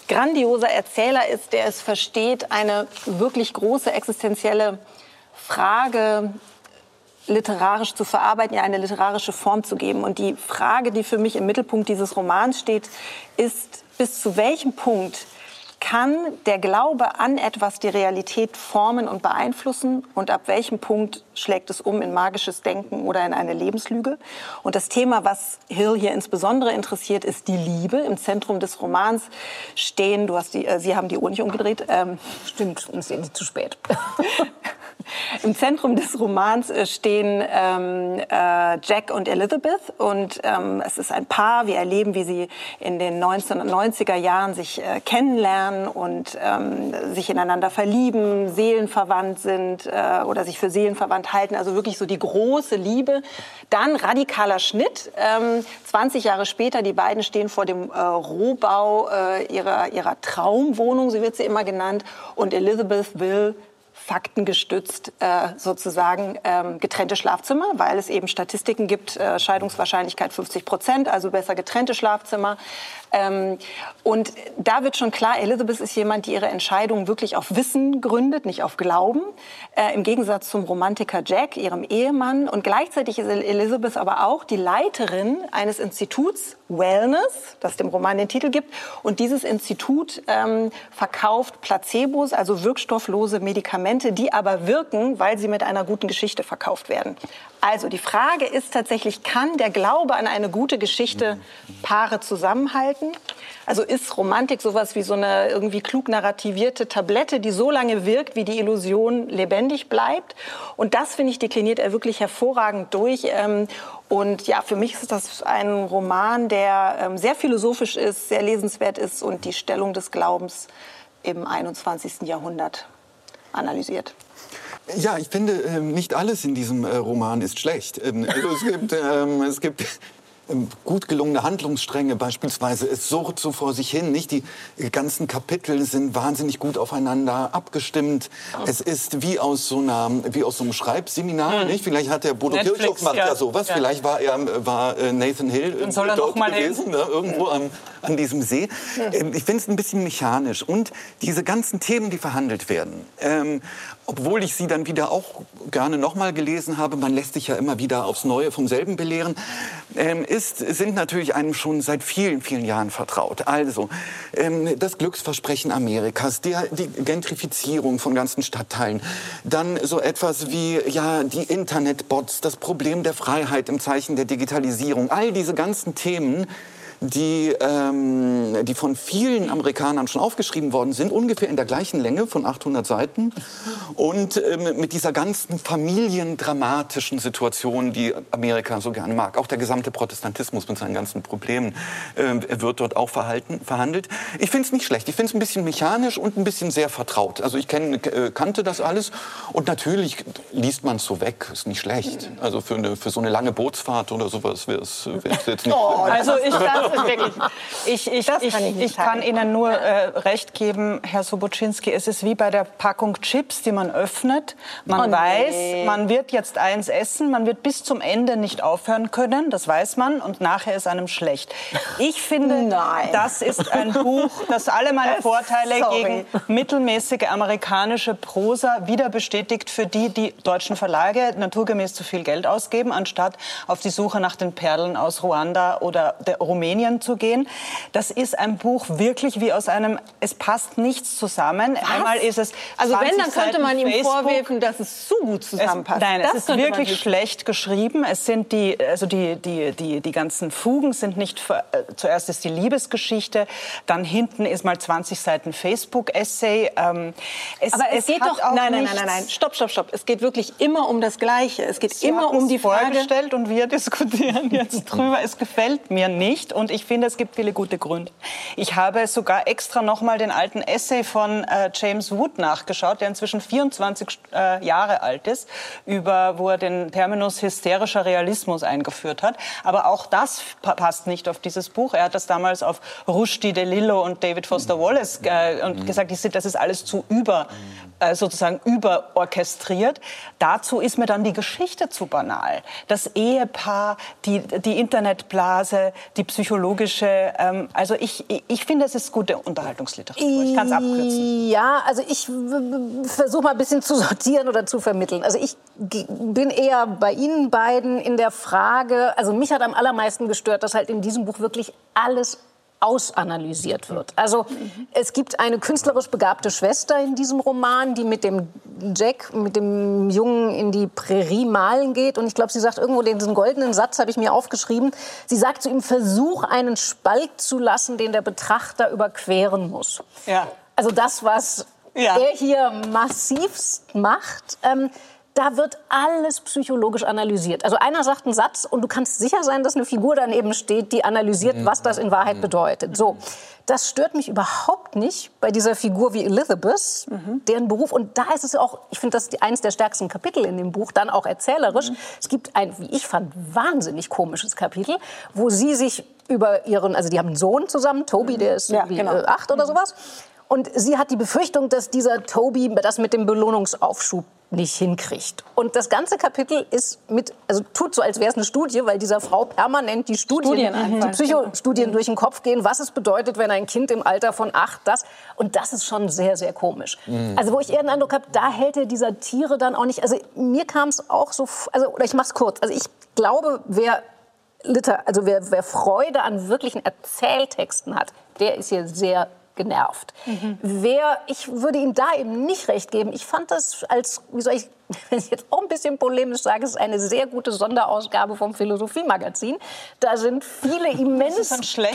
grandioser Erzähler ist, der es versteht, eine wirklich große existenzielle Frage literarisch zu verarbeiten, ja eine literarische Form zu geben. Und die Frage, die für mich im Mittelpunkt dieses Romans steht, ist, bis zu welchem Punkt kann der Glaube an etwas die Realität formen und beeinflussen und ab welchem Punkt schlägt es um in magisches Denken oder in eine Lebenslüge. Und das Thema, was Hill hier insbesondere interessiert, ist die Liebe. Im Zentrum des Romans stehen, du hast die, äh, Sie haben die Uhr nicht umgedreht. Ähm, Stimmt, uns sehen Sie zu spät. <laughs> Im Zentrum des Romans äh, stehen ähm, äh, Jack und Elizabeth und ähm, es ist ein Paar. Wir erleben, wie sie in den 1990er Jahren sich äh, kennenlernen und ähm, sich ineinander verlieben, seelenverwandt sind äh, oder sich für seelenverwandt halten. Also wirklich so die große Liebe. Dann radikaler Schnitt. 20 ähm, Jahre später, die beiden stehen vor dem äh, Rohbau äh, ihrer, ihrer Traumwohnung, so wird sie immer genannt. Und Elizabeth will faktengestützt äh, sozusagen ähm, getrennte Schlafzimmer, weil es eben Statistiken gibt, äh, Scheidungswahrscheinlichkeit 50 Prozent, also besser getrennte Schlafzimmer. Ähm, und da wird schon klar, Elizabeth ist jemand, die ihre Entscheidung wirklich auf Wissen gründet, nicht auf Glauben, äh, im Gegensatz zum Romantiker Jack, ihrem Ehemann. Und gleichzeitig ist Elizabeth aber auch die Leiterin eines Instituts, Wellness, das dem Roman den Titel gibt. Und dieses Institut ähm, verkauft Placebos, also wirkstofflose Medikamente, die aber wirken, weil sie mit einer guten Geschichte verkauft werden. Also die Frage ist tatsächlich, kann der Glaube an eine gute Geschichte Paare zusammenhalten? Also ist Romantik sowas wie so eine irgendwie klug narrativierte Tablette, die so lange wirkt, wie die Illusion lebendig bleibt? Und das, finde ich, dekliniert er wirklich hervorragend durch. Ähm, und ja, für mich ist das ein Roman, der ähm, sehr philosophisch ist, sehr lesenswert ist und die Stellung des Glaubens im 21. Jahrhundert analysiert. Ja, ich finde, ähm, nicht alles in diesem äh, Roman ist schlecht. Also es gibt, es gibt gut gelungene Handlungsstränge beispielsweise. Es surrt so vor sich hin. Nicht die ganzen Kapitel sind wahnsinnig gut aufeinander abgestimmt. Es ist wie aus so einer, wie aus so einem Schreibseminar. Hm. Nicht? Vielleicht hat der Bodo Kirchhoff macht ja, ja sowas. Ja. Vielleicht war er war äh, Nathan Hill Dann soll dort mal gewesen, ne? irgendwo am, an diesem See. Ja. Ich finde es ein bisschen mechanisch und diese ganzen Themen, die verhandelt werden. Ähm, obwohl ich sie dann wieder auch gerne nochmal gelesen habe, man lässt sich ja immer wieder aufs Neue vom selben belehren, ähm, ist, sind natürlich einem schon seit vielen, vielen Jahren vertraut. Also ähm, das Glücksversprechen Amerikas, der, die Gentrifizierung von ganzen Stadtteilen, dann so etwas wie ja, die Internetbots, das Problem der Freiheit im Zeichen der Digitalisierung, all diese ganzen Themen, die, ähm, die von vielen Amerikanern schon aufgeschrieben worden sind, ungefähr in der gleichen Länge von 800 Seiten. Und ähm, mit dieser ganzen familiendramatischen Situation, die Amerika so gerne mag. Auch der gesamte Protestantismus mit seinen ganzen Problemen äh, wird dort auch verhalten, verhandelt. Ich finde es nicht schlecht. Ich finde es ein bisschen mechanisch und ein bisschen sehr vertraut. Also ich kenn, äh, kannte das alles. Und natürlich liest man es so weg. Ist nicht schlecht. Also für, eine, für so eine lange Bootsfahrt oder sowas wäre es jetzt nicht. <laughs> Oh, also ich dachte, ich, ich, ich, kann, ich, ich kann Ihnen nur äh, recht geben, Herr Sobocinski, es ist wie bei der Packung Chips, die man öffnet. Man oh, weiß, nee. man wird jetzt eins essen, man wird bis zum Ende nicht aufhören können, das weiß man, und nachher ist einem schlecht. Ich finde, Nein. das ist ein Buch, das alle meine Vorteile Sorry. gegen mittelmäßige amerikanische Prosa wieder bestätigt für die, die deutschen Verlage naturgemäß zu viel Geld ausgeben, anstatt auf die Suche nach den Perlen aus Ruanda oder Rumänien zu gehen. Das ist ein Buch wirklich wie aus einem, es passt nichts zusammen. Was? Einmal ist es Also wenn, dann könnte man ihm Facebook. vorwerfen, dass es zu gut zusammenpasst. Es, nein, das es ist wirklich schlecht geschrieben. Es sind die, also die, die, die, die ganzen Fugen sind nicht, für, äh, zuerst ist die Liebesgeschichte, dann hinten ist mal 20 Seiten Facebook-Essay. Ähm, es, Aber es, es geht doch, nein, nein, nein, nein, nein, stopp, stopp, stopp. Es geht wirklich immer um das Gleiche. Es geht Sie immer um die Frage. vorgestellt und wir <laughs> diskutieren jetzt drüber. Es gefällt mir nicht und ich finde, es gibt viele gute Gründe. Ich habe sogar extra noch mal den alten Essay von äh, James Wood nachgeschaut, der inzwischen 24 äh, Jahre alt ist, über, wo er den Terminus hysterischer Realismus eingeführt hat. Aber auch das passt nicht auf dieses Buch. Er hat das damals auf Rushdie de Lillo und David Foster Wallace äh, und gesagt, das ist alles zu über, äh, sozusagen überorchestriert. Dazu ist mir dann die Geschichte zu banal. Das Ehepaar, die, die Internetblase, die psychologische, ähm, also ich, ich finde, es ist gute Unterhaltungsliteratur. Ich kann es abkürzen. Ja, also ich versuche mal ein bisschen zu sortieren oder zu vermitteln. Also ich bin eher bei Ihnen beiden in der Frage, also mich hat am allermeisten gestört, dass halt in diesem Buch wirklich alles ausanalysiert wird. Also es gibt eine künstlerisch begabte Schwester in diesem Roman, die mit dem Jack, mit dem Jungen in die Prärie malen geht. Und ich glaube, sie sagt irgendwo diesen goldenen Satz, habe ich mir aufgeschrieben. Sie sagt zu ihm, versuch einen Spalt zu lassen, den der Betrachter überqueren muss. Ja. Also das, was ja. er hier massivst macht. Ähm, da wird alles psychologisch analysiert. Also einer sagt einen Satz und du kannst sicher sein, dass eine Figur daneben steht, die analysiert, mhm. was das in Wahrheit mhm. bedeutet. So, das stört mich überhaupt nicht bei dieser Figur wie Elizabeth, mhm. deren Beruf. Und da ist es auch, ich finde das ist eines der stärksten Kapitel in dem Buch, dann auch erzählerisch. Mhm. Es gibt ein, wie ich fand, wahnsinnig komisches Kapitel, wo sie sich über ihren, also die haben einen Sohn zusammen, Toby, der ist ja, genau. Äh, acht oder mhm. sowas. Und sie hat die Befürchtung, dass dieser Toby das mit dem Belohnungsaufschub nicht hinkriegt. Und das ganze Kapitel ist mit, also tut so, als wäre es eine Studie, weil dieser Frau permanent die Studien, Studien die Psychostudien mhm. durch den Kopf gehen, was es bedeutet, wenn ein Kind im Alter von acht das. Und das ist schon sehr, sehr komisch. Mhm. Also wo ich eher den Eindruck habe, da hält er dieser Tiere dann auch nicht. Also mir kam es auch so, also oder ich mach's kurz. Also ich glaube, wer Liter, also wer, wer Freude an wirklichen Erzähltexten hat, der ist hier sehr genervt. Mhm. Wer, ich würde ihm da eben nicht recht geben. Ich fand das als, wie soll ich <laughs> wenn ich jetzt auch ein bisschen polemisch sage, ist eine sehr gute Sonderausgabe vom Philosophie-Magazin. Da sind viele <laughs> immens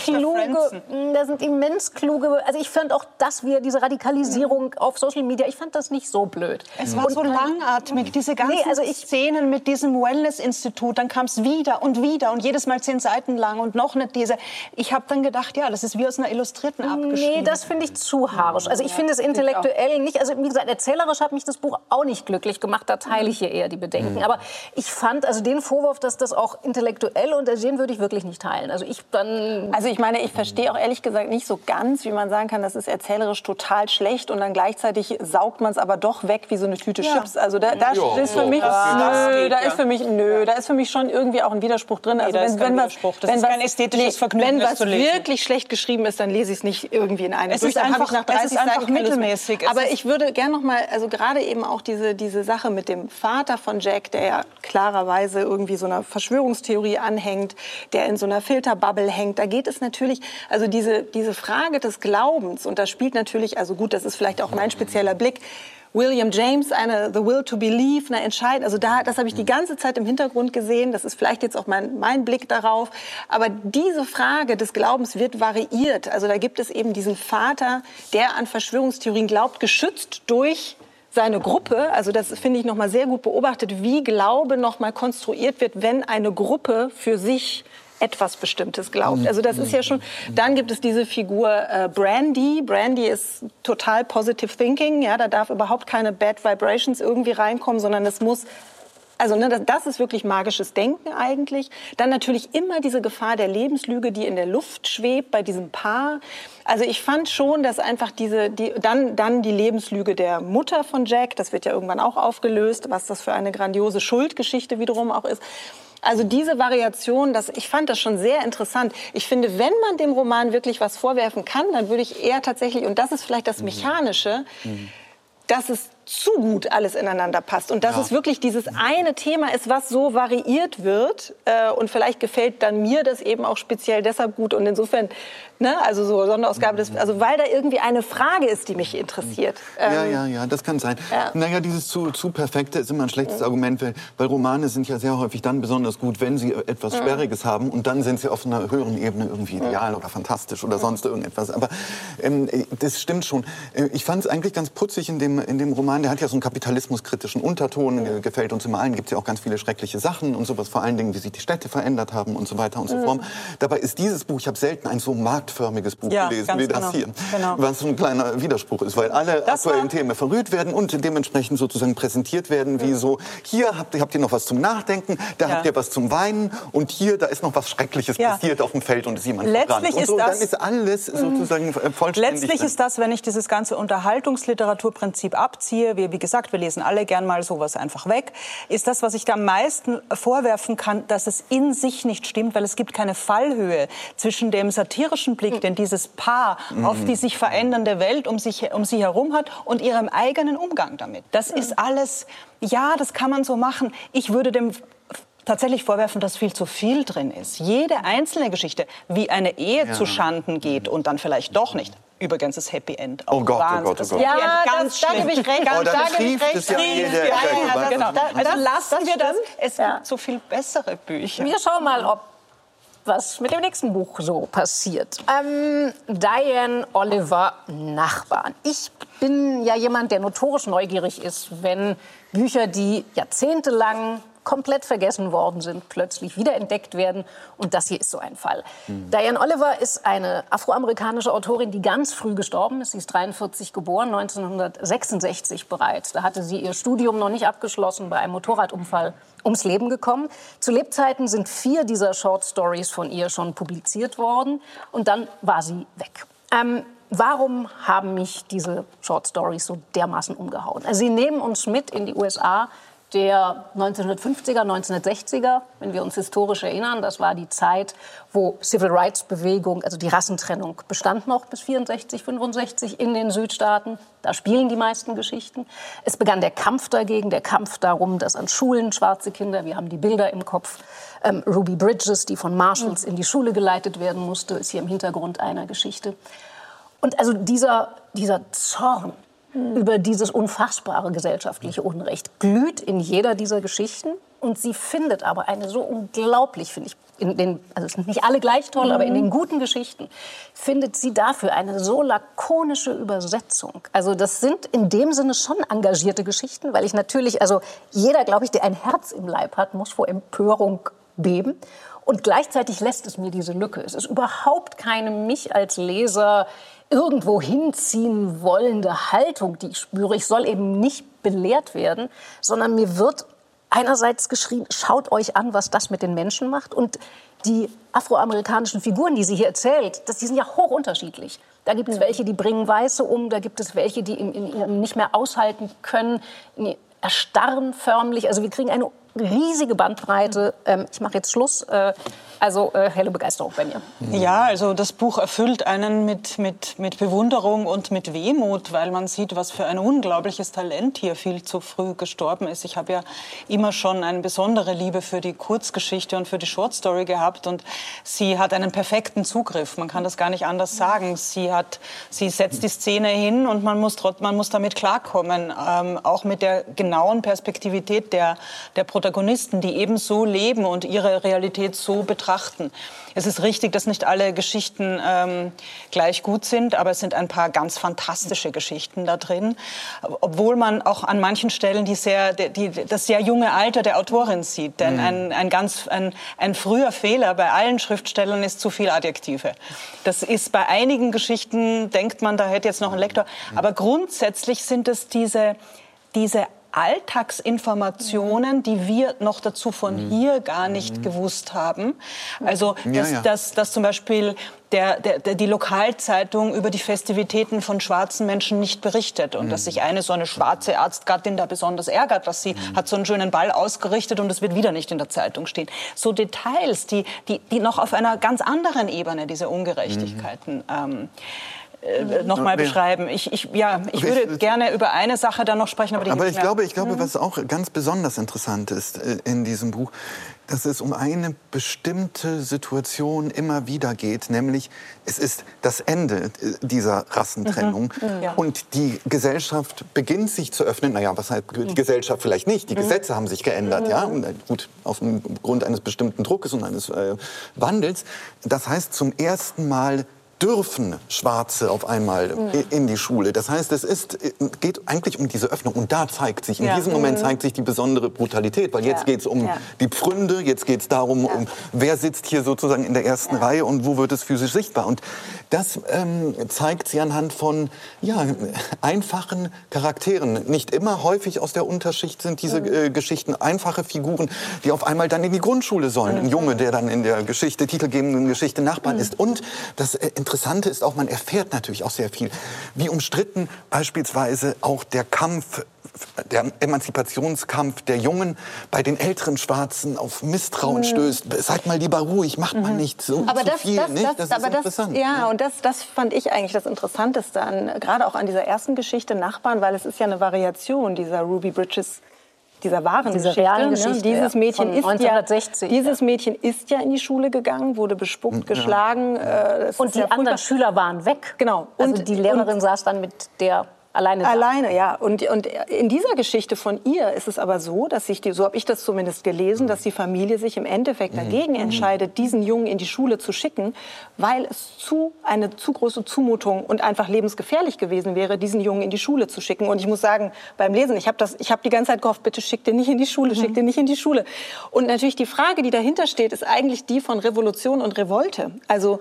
kluge, da sind immens kluge, also ich fand auch das wieder, diese Radikalisierung mhm. auf Social Media, ich fand das nicht so blöd. Es war und so langatmig, diese ganzen nee, also ich, Szenen mit diesem Wellness-Institut, dann kam es wieder und wieder und jedes Mal zehn Seiten lang und noch nicht diese. Ich habe dann gedacht, ja, das ist wie aus einer Illustrierten abgeschrieben. Nee, das finde ich zu haarisch. Also ich finde es intellektuell nicht, also wie gesagt, erzählerisch hat mich das Buch auch nicht glücklich gemacht da teile ich hier eher die Bedenken. Mhm. Aber ich fand, also den Vorwurf, dass das auch intellektuell untersehen, würde ich wirklich nicht teilen. Also ich dann. Also ich meine, ich verstehe auch ehrlich gesagt nicht so ganz, wie man sagen kann, das ist erzählerisch total schlecht und dann gleichzeitig saugt man es aber doch weg wie so eine Tüte ja. Chips. Also da, da jo, ist für mich, das nö, da ist für mich, nö, da ist für mich schon irgendwie auch ein Widerspruch drin. Also nee, wenn, wenn was, das wenn ist kein ästhetisches Vergnügen, Wenn was wirklich schlecht geschrieben ist, dann lese ich es nicht irgendwie in einem es Ist einfach, es ist einfach mittelmäßig. Aber ich würde gerne noch mal, also gerade eben auch diese, diese Sache mit dem Vater von Jack, der ja klarerweise irgendwie so einer Verschwörungstheorie anhängt, der in so einer Filterbubble hängt. Da geht es natürlich, also diese, diese Frage des Glaubens, und da spielt natürlich, also gut, das ist vielleicht auch mein spezieller Blick, William James, eine The Will to Believe, eine Entscheidung. Also da, das habe ich die ganze Zeit im Hintergrund gesehen. Das ist vielleicht jetzt auch mein, mein Blick darauf. Aber diese Frage des Glaubens wird variiert. Also da gibt es eben diesen Vater, der an Verschwörungstheorien glaubt, geschützt durch seine Gruppe, also das finde ich noch mal sehr gut beobachtet, wie Glaube noch mal konstruiert wird, wenn eine Gruppe für sich etwas Bestimmtes glaubt. Mhm. Also das ist ja schon. Dann gibt es diese Figur äh, Brandy. Brandy ist total positive thinking. Ja, da darf überhaupt keine Bad Vibrations irgendwie reinkommen, sondern es muss Also ne, das, das ist wirklich magisches Denken eigentlich. Dann natürlich immer diese Gefahr der Lebenslüge, die in der Luft schwebt bei diesem Paar. Also ich fand schon, dass einfach diese, die, dann, dann die Lebenslüge der Mutter von Jack, das wird ja irgendwann auch aufgelöst, was das für eine grandiose Schuldgeschichte wiederum auch ist. Also diese Variation, das, ich fand das schon sehr interessant. Ich finde, wenn man dem Roman wirklich was vorwerfen kann, dann würde ich eher tatsächlich, und das ist vielleicht das Mechanische, mhm. dass es zu gut alles ineinander passt und dass ja. es wirklich dieses eine Thema ist, was so variiert wird äh, und vielleicht gefällt dann mir das eben auch speziell deshalb gut und insofern, ne, also so Sonderausgabe, des, also weil da irgendwie eine Frage ist, die mich interessiert. Ja, ähm, ja, ja, das kann sein. Ja. Naja, dieses zu, zu perfekte ist immer ein schlechtes mhm. Argument, weil, weil, Romane sind ja sehr häufig dann besonders gut, wenn sie etwas mhm. Sperriges haben und dann sind sie auf einer höheren Ebene irgendwie mhm. ideal mhm. oder fantastisch oder sonst irgendetwas. Aber ähm, das stimmt schon. Äh, ich fand es eigentlich ganz putzig in dem, in dem Roman, Roman, der hat ja so einen kapitalismuskritischen Unterton, ja. gefällt uns immer allen, gibt es ja auch ganz viele schreckliche Sachen und sowas, vor allen Dingen, wie sich die Städte verändert haben und so weiter und so fort. Dabei ist dieses Buch, ich habe selten ein so marktförmiges Buch ja, gelesen wie das genau. hier, genau. was so ein kleiner Widerspruch ist, weil alle das aktuellen Themen verrührt werden und dementsprechend sozusagen präsentiert werden, wie so, hier habt, habt ihr noch was zum Nachdenken, da habt ihr was zum Weinen und hier, da ist noch was Schreckliches passiert auf dem Feld und ist jemand Letztlich verbrannt. Und so, ist das, dann ist alles sozusagen vollständig. Letztlich ist das, wenn ich dieses ganze Unterhaltungsliteraturprinzip abziehe, hier, wir, wie gesagt, wir lesen alle gern mal sowas einfach weg, ist das, was ich da am meisten vorwerfen kann, dass es in sich nicht stimmt, weil es gibt keine Fallhöhe zwischen dem satirischen Blick, den dieses Paar auf die sich verändernde Welt um, sich, um sie herum hat und ihrem eigenen Umgang damit. Das ist alles, ja, das kann man so machen. Ich würde dem tatsächlich vorwerfen, dass viel zu viel drin ist. Jede einzelne Geschichte, wie eine Ehe ja. zu Schanden geht und dann vielleicht doch nicht. Übrigens das Happy End. oh Gott, oh Gott, oh Gott. Ja, ganz das, da gebe ich recht. Oh, da gebe ich recht. Ja, jeder, ja, ja, genau. Also lassen wir das. Es gibt so viel bessere Bücher. Wir schauen mal, ob was mit dem nächsten Buch so passiert. Ähm, Diane Oliver Nachbarn. Ich bin ja jemand, der notorisch neugierig ist, wenn Bücher, die jahrzehntelang komplett vergessen worden sind, plötzlich wiederentdeckt werden. Und das hier ist so ein Fall. Mhm. Diane Oliver ist eine afroamerikanische Autorin, die ganz früh gestorben ist. Sie ist 43 geboren, 1966 bereits. Da hatte sie ihr Studium noch nicht abgeschlossen, bei einem Motorradunfall ums Leben gekommen. Zu Lebzeiten sind vier dieser Short Stories von ihr schon publiziert worden. Und dann war sie weg. Ähm, warum haben mich diese Short Stories so dermaßen umgehauen? Also sie nehmen uns mit in die USA der 1950er, 1960er, wenn wir uns historisch erinnern, das war die Zeit, wo Civil Rights Bewegung, also die Rassentrennung bestand noch bis 64, 65 in den Südstaaten. Da spielen die meisten Geschichten. Es begann der Kampf dagegen, der Kampf darum, dass an Schulen schwarze Kinder, wir haben die Bilder im Kopf, ähm, Ruby Bridges, die von Marshalls in die Schule geleitet werden musste, ist hier im Hintergrund einer Geschichte. Und also dieser, dieser Zorn, über dieses unfassbare gesellschaftliche Unrecht glüht in jeder dieser Geschichten. Und sie findet aber eine so unglaublich, finde ich, in den, also es sind nicht alle gleich toll, mhm. aber in den guten Geschichten findet sie dafür eine so lakonische Übersetzung. Also das sind in dem Sinne schon engagierte Geschichten, weil ich natürlich, also jeder, glaube ich, der ein Herz im Leib hat, muss vor Empörung beben. Und gleichzeitig lässt es mir diese Lücke. Es ist überhaupt keine mich als Leser irgendwo hinziehen wollende Haltung, die ich spüre. Ich soll eben nicht belehrt werden, sondern mir wird einerseits geschrien, schaut euch an, was das mit den Menschen macht. Und die afroamerikanischen Figuren, die sie hier erzählt, das, die sind ja hoch unterschiedlich. Da gibt es welche, die bringen Weiße um, da gibt es welche, die in, in, in nicht mehr aushalten können, erstarren förmlich. Also wir kriegen eine riesige Bandbreite. Ähm, ich mache jetzt Schluss. Äh, also äh, helle Begeisterung bei mir. Ja, also das Buch erfüllt einen mit, mit, mit Bewunderung und mit Wehmut, weil man sieht, was für ein unglaubliches Talent hier viel zu früh gestorben ist. Ich habe ja immer schon eine besondere Liebe für die Kurzgeschichte und für die Shortstory gehabt und sie hat einen perfekten Zugriff. Man kann das gar nicht anders sagen. Sie, hat, sie setzt die Szene hin und man muss, man muss damit klarkommen, ähm, auch mit der genauen Perspektivität der, der Protagonisten, die eben so leben und ihre Realität so betrachten. Es ist richtig, dass nicht alle Geschichten ähm, gleich gut sind, aber es sind ein paar ganz fantastische Geschichten da drin, obwohl man auch an manchen Stellen die sehr, die, das sehr junge Alter der Autorin sieht. Denn mhm. ein, ein, ganz, ein, ein früher Fehler bei allen Schriftstellern ist zu viel Adjektive. Das ist bei einigen Geschichten, denkt man, da hätte jetzt noch ein Lektor, aber grundsätzlich sind es diese, diese Alltagsinformationen, die wir noch dazu von mhm. hier gar nicht mhm. gewusst haben. Also, dass, ja, ja. Dass, dass zum Beispiel der, der, der, die Lokalzeitung über die Festivitäten von schwarzen Menschen nicht berichtet und mhm. dass sich eine so eine schwarze Ärztgattin da besonders ärgert, dass sie mhm. hat so einen schönen Ball ausgerichtet und es wird wieder nicht in der Zeitung stehen. So Details, die, die, die noch auf einer ganz anderen Ebene diese Ungerechtigkeiten mhm. ähm, äh, noch mal beschreiben. Ich, ich, ja, ich würde ich, gerne über eine Sache dann noch sprechen. Aber, aber ich glaube, ich glaube, mhm. was auch ganz besonders interessant ist äh, in diesem Buch, dass es um eine bestimmte Situation immer wieder geht, nämlich es ist das Ende äh, dieser Rassentrennung mhm. mhm. Ja. und die Gesellschaft beginnt sich zu öffnen. Naja, was heißt die mhm. Gesellschaft vielleicht nicht? Die mhm. Gesetze haben sich geändert, ja, und, gut auf dem Grund eines bestimmten Druckes und eines äh, Wandels. Das heißt zum ersten Mal dürfen Schwarze auf einmal mhm. in die Schule. Das heißt, es ist, geht eigentlich um diese Öffnung. Und da zeigt sich, in ja. diesem Moment mhm. zeigt sich die besondere Brutalität. Weil jetzt ja. geht es um ja. die Pfründe, jetzt geht es darum, um, wer sitzt hier sozusagen in der ersten Reihe und wo wird es physisch sichtbar. Und das ähm, zeigt sie anhand von ja, einfachen Charakteren. Nicht immer, häufig aus der Unterschicht sind diese mhm. äh, Geschichten einfache Figuren, die auf einmal dann in die Grundschule sollen. Ein mhm. Junge, der dann in der Geschichte, titelgebenden Geschichte Nachbarn mhm. ist. Und das äh, Interessante ist auch, man erfährt natürlich auch sehr viel, wie umstritten beispielsweise auch der Kampf der Emanzipationskampf der Jungen bei den älteren Schwarzen auf Misstrauen mhm. stößt. Seid mal lieber ruhig, macht mal mhm. nicht so, aber so das, viel. Das, nicht? das, das aber ist interessant. Das, ja, ja, und das, das fand ich eigentlich das Interessanteste an, gerade auch an dieser ersten Geschichte Nachbarn, weil es ist ja eine Variation dieser Ruby Bridges dieser wahren Diese Geschichte. Ne? Geschichte dieses Mädchen ist 1960, ja, dieses Mädchen ist ja in die Schule gegangen, wurde bespuckt, ja. geschlagen. Äh, und die anderen Schüler waren weg. Genau. Also und die Lehrerin und, saß dann mit der Alleine. Alleine, ja. Und, und in dieser Geschichte von ihr ist es aber so, dass sich die, so habe ich das zumindest gelesen, dass die Familie sich im Endeffekt mhm. dagegen mhm. entscheidet, diesen Jungen in die Schule zu schicken, weil es zu eine zu große Zumutung und einfach lebensgefährlich gewesen wäre, diesen Jungen in die Schule zu schicken. Und ich muss sagen, beim Lesen, ich habe das, ich habe die ganze Zeit gehofft, bitte schick den nicht in die Schule, mhm. schick den nicht in die Schule. Und natürlich die Frage, die dahinter steht, ist eigentlich die von Revolution und Revolte. Also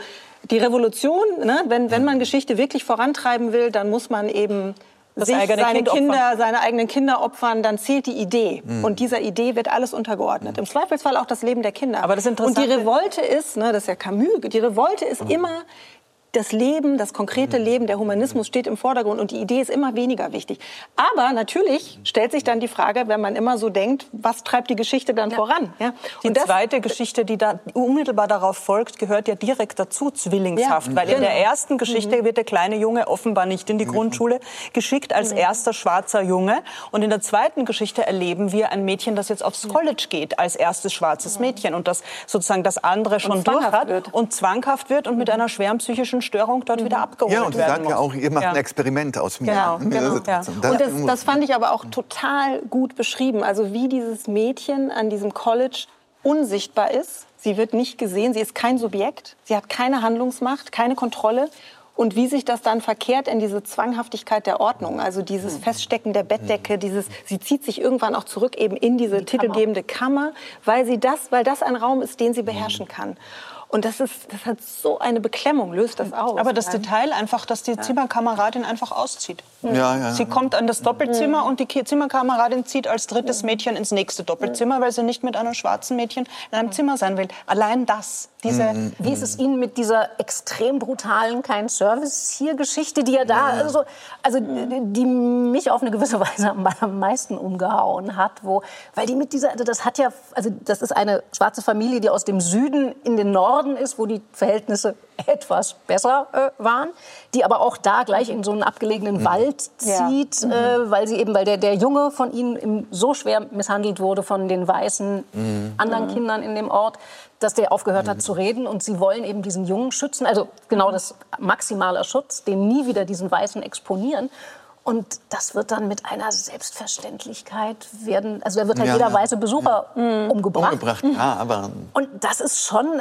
die Revolution, ne, wenn, wenn man Geschichte wirklich vorantreiben will, dann muss man eben das sich eigene seine kind Kinder, seine eigenen Kinder opfern, dann zählt die Idee. Mhm. Und dieser Idee wird alles untergeordnet. Mhm. Im Zweifelsfall auch das Leben der Kinder. Aber das Und die Revolte ist, ne, das ist ja Camus, die Revolte ist mhm. immer das Leben, das konkrete mhm. Leben, der Humanismus steht im Vordergrund und die Idee ist immer weniger wichtig. Aber natürlich stellt sich dann die Frage, wenn man immer so denkt, was treibt die Geschichte dann ja. voran? Ja? Die das, zweite Geschichte, die da unmittelbar darauf folgt, gehört ja direkt dazu, zwillingshaft. Ja, weil genau. in der ersten Geschichte mhm. wird der kleine Junge offenbar nicht in die mhm. Grundschule geschickt als mhm. erster schwarzer Junge. Und in der zweiten Geschichte erleben wir ein Mädchen, das jetzt aufs College geht als erstes schwarzes Mädchen und das sozusagen das andere schon durch hat wird. und zwanghaft wird und mit einer schweren psychischen Störung dort mhm. wieder abgeholt werden Ja, und sie sagt ja auch, ihr macht ja. ein Experiment aus mir. Genau, genau. Ja. Und das, das fand ich aber auch total gut beschrieben. Also wie dieses Mädchen an diesem College unsichtbar ist. Sie wird nicht gesehen, sie ist kein Subjekt, sie hat keine Handlungsmacht, keine Kontrolle. Und wie sich das dann verkehrt in diese Zwanghaftigkeit der Ordnung, also dieses mhm. Feststecken der Bettdecke, dieses, sie zieht sich irgendwann auch zurück eben in diese die titelgebende Kammer, weil sie das, weil das ein Raum ist, den sie beherrschen kann. Und das, ist, das hat so eine Beklemmung, löst das aus. Aber das Detail einfach, dass die. Zimmerkameradin einfach auszieht. Ja, ja. Sie kommt an das Doppelzimmer mhm. und die Zimmerkameradin zieht als drittes Mädchen ins nächste Doppelzimmer, weil sie nicht mit einem schwarzen Mädchen in einem Zimmer sein will. Allein das. Diese, mhm. Wie ist es Ihnen mit dieser extrem brutalen kein Service hier Geschichte, die ja da, also, also die mich auf eine gewisse <laughs> Weise am meisten umgehauen hat, wo, weil die mit dieser, also das hat ja, also das ist eine schwarze Familie, die aus dem Süden in den Norden ist, wo die Verhältnisse <laughs> etwas besser äh, waren, die aber auch da gleich in so einen abgelegenen mhm. Wald zieht, ja. äh, mhm. weil sie eben, weil der, der Junge von ihnen so schwer misshandelt wurde von den weißen mhm. anderen mhm. Kindern in dem Ort, dass der aufgehört hat mhm. zu reden und sie wollen eben diesen Jungen schützen, also genau das maximaler Schutz, den nie wieder diesen Weißen exponieren. Und das wird dann mit einer Selbstverständlichkeit werden, also da wird halt ja, jeder ja. weiße Besucher ja. umgebracht. Umgebracht, ja, aber. Und das ist schon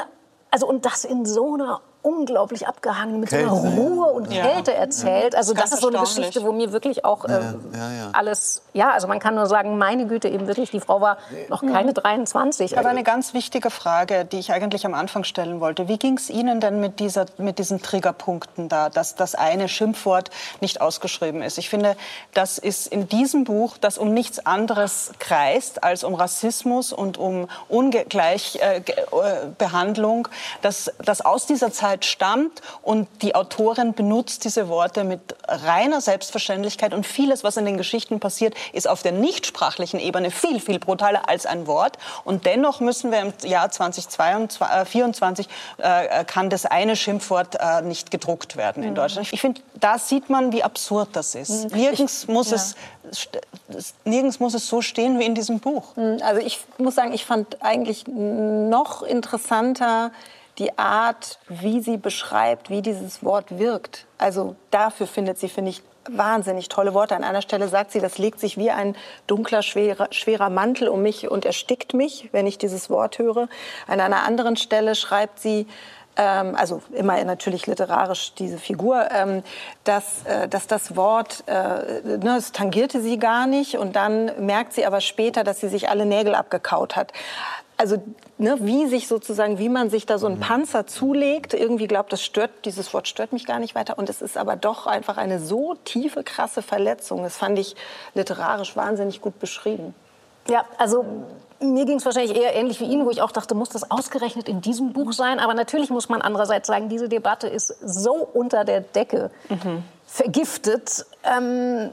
also und das in so einer unglaublich abgehangen, mit Kälte, so einer Ruhe und ja. Kälte erzählt. Also das, das ist so eine Geschichte, wo mir wirklich auch äh, ja, ja, alles, ja, also man kann nur sagen, meine Güte, eben wirklich, die Frau war noch keine mhm. 23. Aber eine ganz wichtige Frage, die ich eigentlich am Anfang stellen wollte. Wie ging es Ihnen denn mit, dieser, mit diesen Triggerpunkten da, dass das eine Schimpfwort nicht ausgeschrieben ist? Ich finde, das ist in diesem Buch, das um nichts anderes kreist als um Rassismus und um Ungleichbehandlung, äh, äh dass, dass aus dieser Zeit Zeit stammt und die Autorin benutzt diese Worte mit reiner Selbstverständlichkeit und vieles, was in den Geschichten passiert, ist auf der nichtsprachlichen Ebene viel, viel brutaler als ein Wort und dennoch müssen wir im Jahr 2024 äh, kann das eine Schimpfwort äh, nicht gedruckt werden in mhm. Deutschland. Ich finde, da sieht man, wie absurd das ist. Mhm. Nirgends muss ja. es nirgends muss es so stehen wie in diesem Buch. Mhm. Also ich muss sagen, ich fand eigentlich noch interessanter die Art, wie sie beschreibt, wie dieses Wort wirkt. Also dafür findet sie, finde ich, wahnsinnig tolle Worte. An einer Stelle sagt sie, das legt sich wie ein dunkler, schwerer, schwerer Mantel um mich und erstickt mich, wenn ich dieses Wort höre. An einer anderen Stelle schreibt sie, ähm, also immer natürlich literarisch diese Figur, ähm, dass, äh, dass das Wort, äh, ne, es tangierte sie gar nicht und dann merkt sie aber später, dass sie sich alle Nägel abgekaut hat also ne, wie sich sozusagen, wie man sich da so einen mhm. Panzer zulegt, irgendwie glaubt, das stört, dieses Wort stört mich gar nicht weiter. Und es ist aber doch einfach eine so tiefe, krasse Verletzung. Das fand ich literarisch wahnsinnig gut beschrieben. Ja, also mir ging es wahrscheinlich eher ähnlich wie Ihnen, wo ich auch dachte, muss das ausgerechnet in diesem Buch sein? Aber natürlich muss man andererseits sagen, diese Debatte ist so unter der Decke mhm. vergiftet, ähm,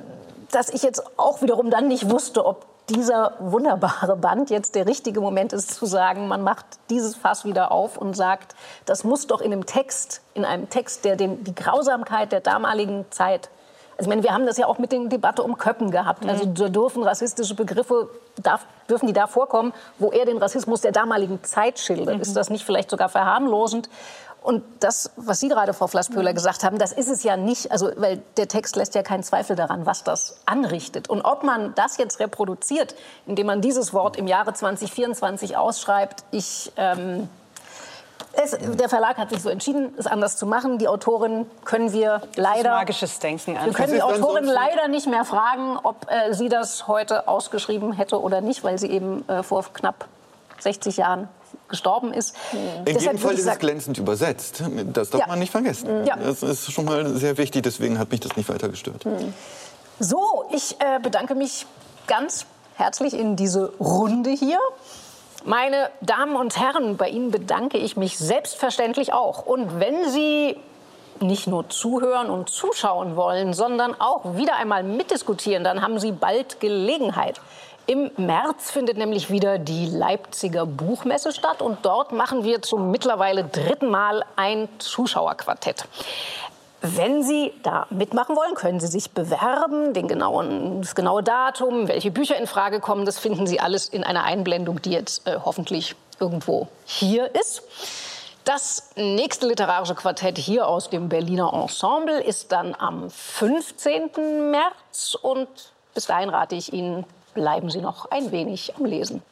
dass ich jetzt auch wiederum dann nicht wusste, ob dieser wunderbare Band jetzt der richtige Moment ist zu sagen, man macht dieses Fass wieder auf und sagt, das muss doch in einem Text, in einem Text, der den, die Grausamkeit der damaligen Zeit also ich meine, wir haben das ja auch mit der Debatte um Köppen gehabt. Also mhm. da dürfen rassistische Begriffe, darf, dürfen die da vorkommen, wo er den Rassismus der damaligen Zeit schildert? Mhm. Ist das nicht vielleicht sogar verharmlosend? Und das, was Sie gerade, Frau Flaschpöhler, gesagt haben, das ist es ja nicht. Also, weil der Text lässt ja keinen Zweifel daran, was das anrichtet. Und ob man das jetzt reproduziert, indem man dieses Wort im Jahre 2024 ausschreibt, ich ähm, es, der Verlag hat sich so entschieden, es anders zu machen. Die Autorin können wir leider. magisches Denken Wir können die Autorin leider nicht mehr fragen, ob äh, sie das heute ausgeschrieben hätte oder nicht, weil sie eben äh, vor knapp 60 Jahren gestorben ist. In Deshalb jedem Fall ist es glänzend übersetzt. Das darf ja. man nicht vergessen. Ja. Das ist schon mal sehr wichtig, deswegen hat mich das nicht weiter gestört. Hm. So, ich äh, bedanke mich ganz herzlich in diese Runde hier. Meine Damen und Herren, bei Ihnen bedanke ich mich selbstverständlich auch. Und wenn Sie nicht nur zuhören und zuschauen wollen, sondern auch wieder einmal mitdiskutieren, dann haben Sie bald Gelegenheit. Im März findet nämlich wieder die Leipziger Buchmesse statt und dort machen wir zum mittlerweile dritten Mal ein Zuschauerquartett. Wenn Sie da mitmachen wollen, können Sie sich bewerben. Den genauen, das genaue Datum, welche Bücher in Frage kommen, das finden Sie alles in einer Einblendung, die jetzt äh, hoffentlich irgendwo hier ist. Das nächste literarische Quartett hier aus dem Berliner Ensemble ist dann am 15. März und bis dahin rate ich Ihnen, bleiben Sie noch ein wenig am Lesen.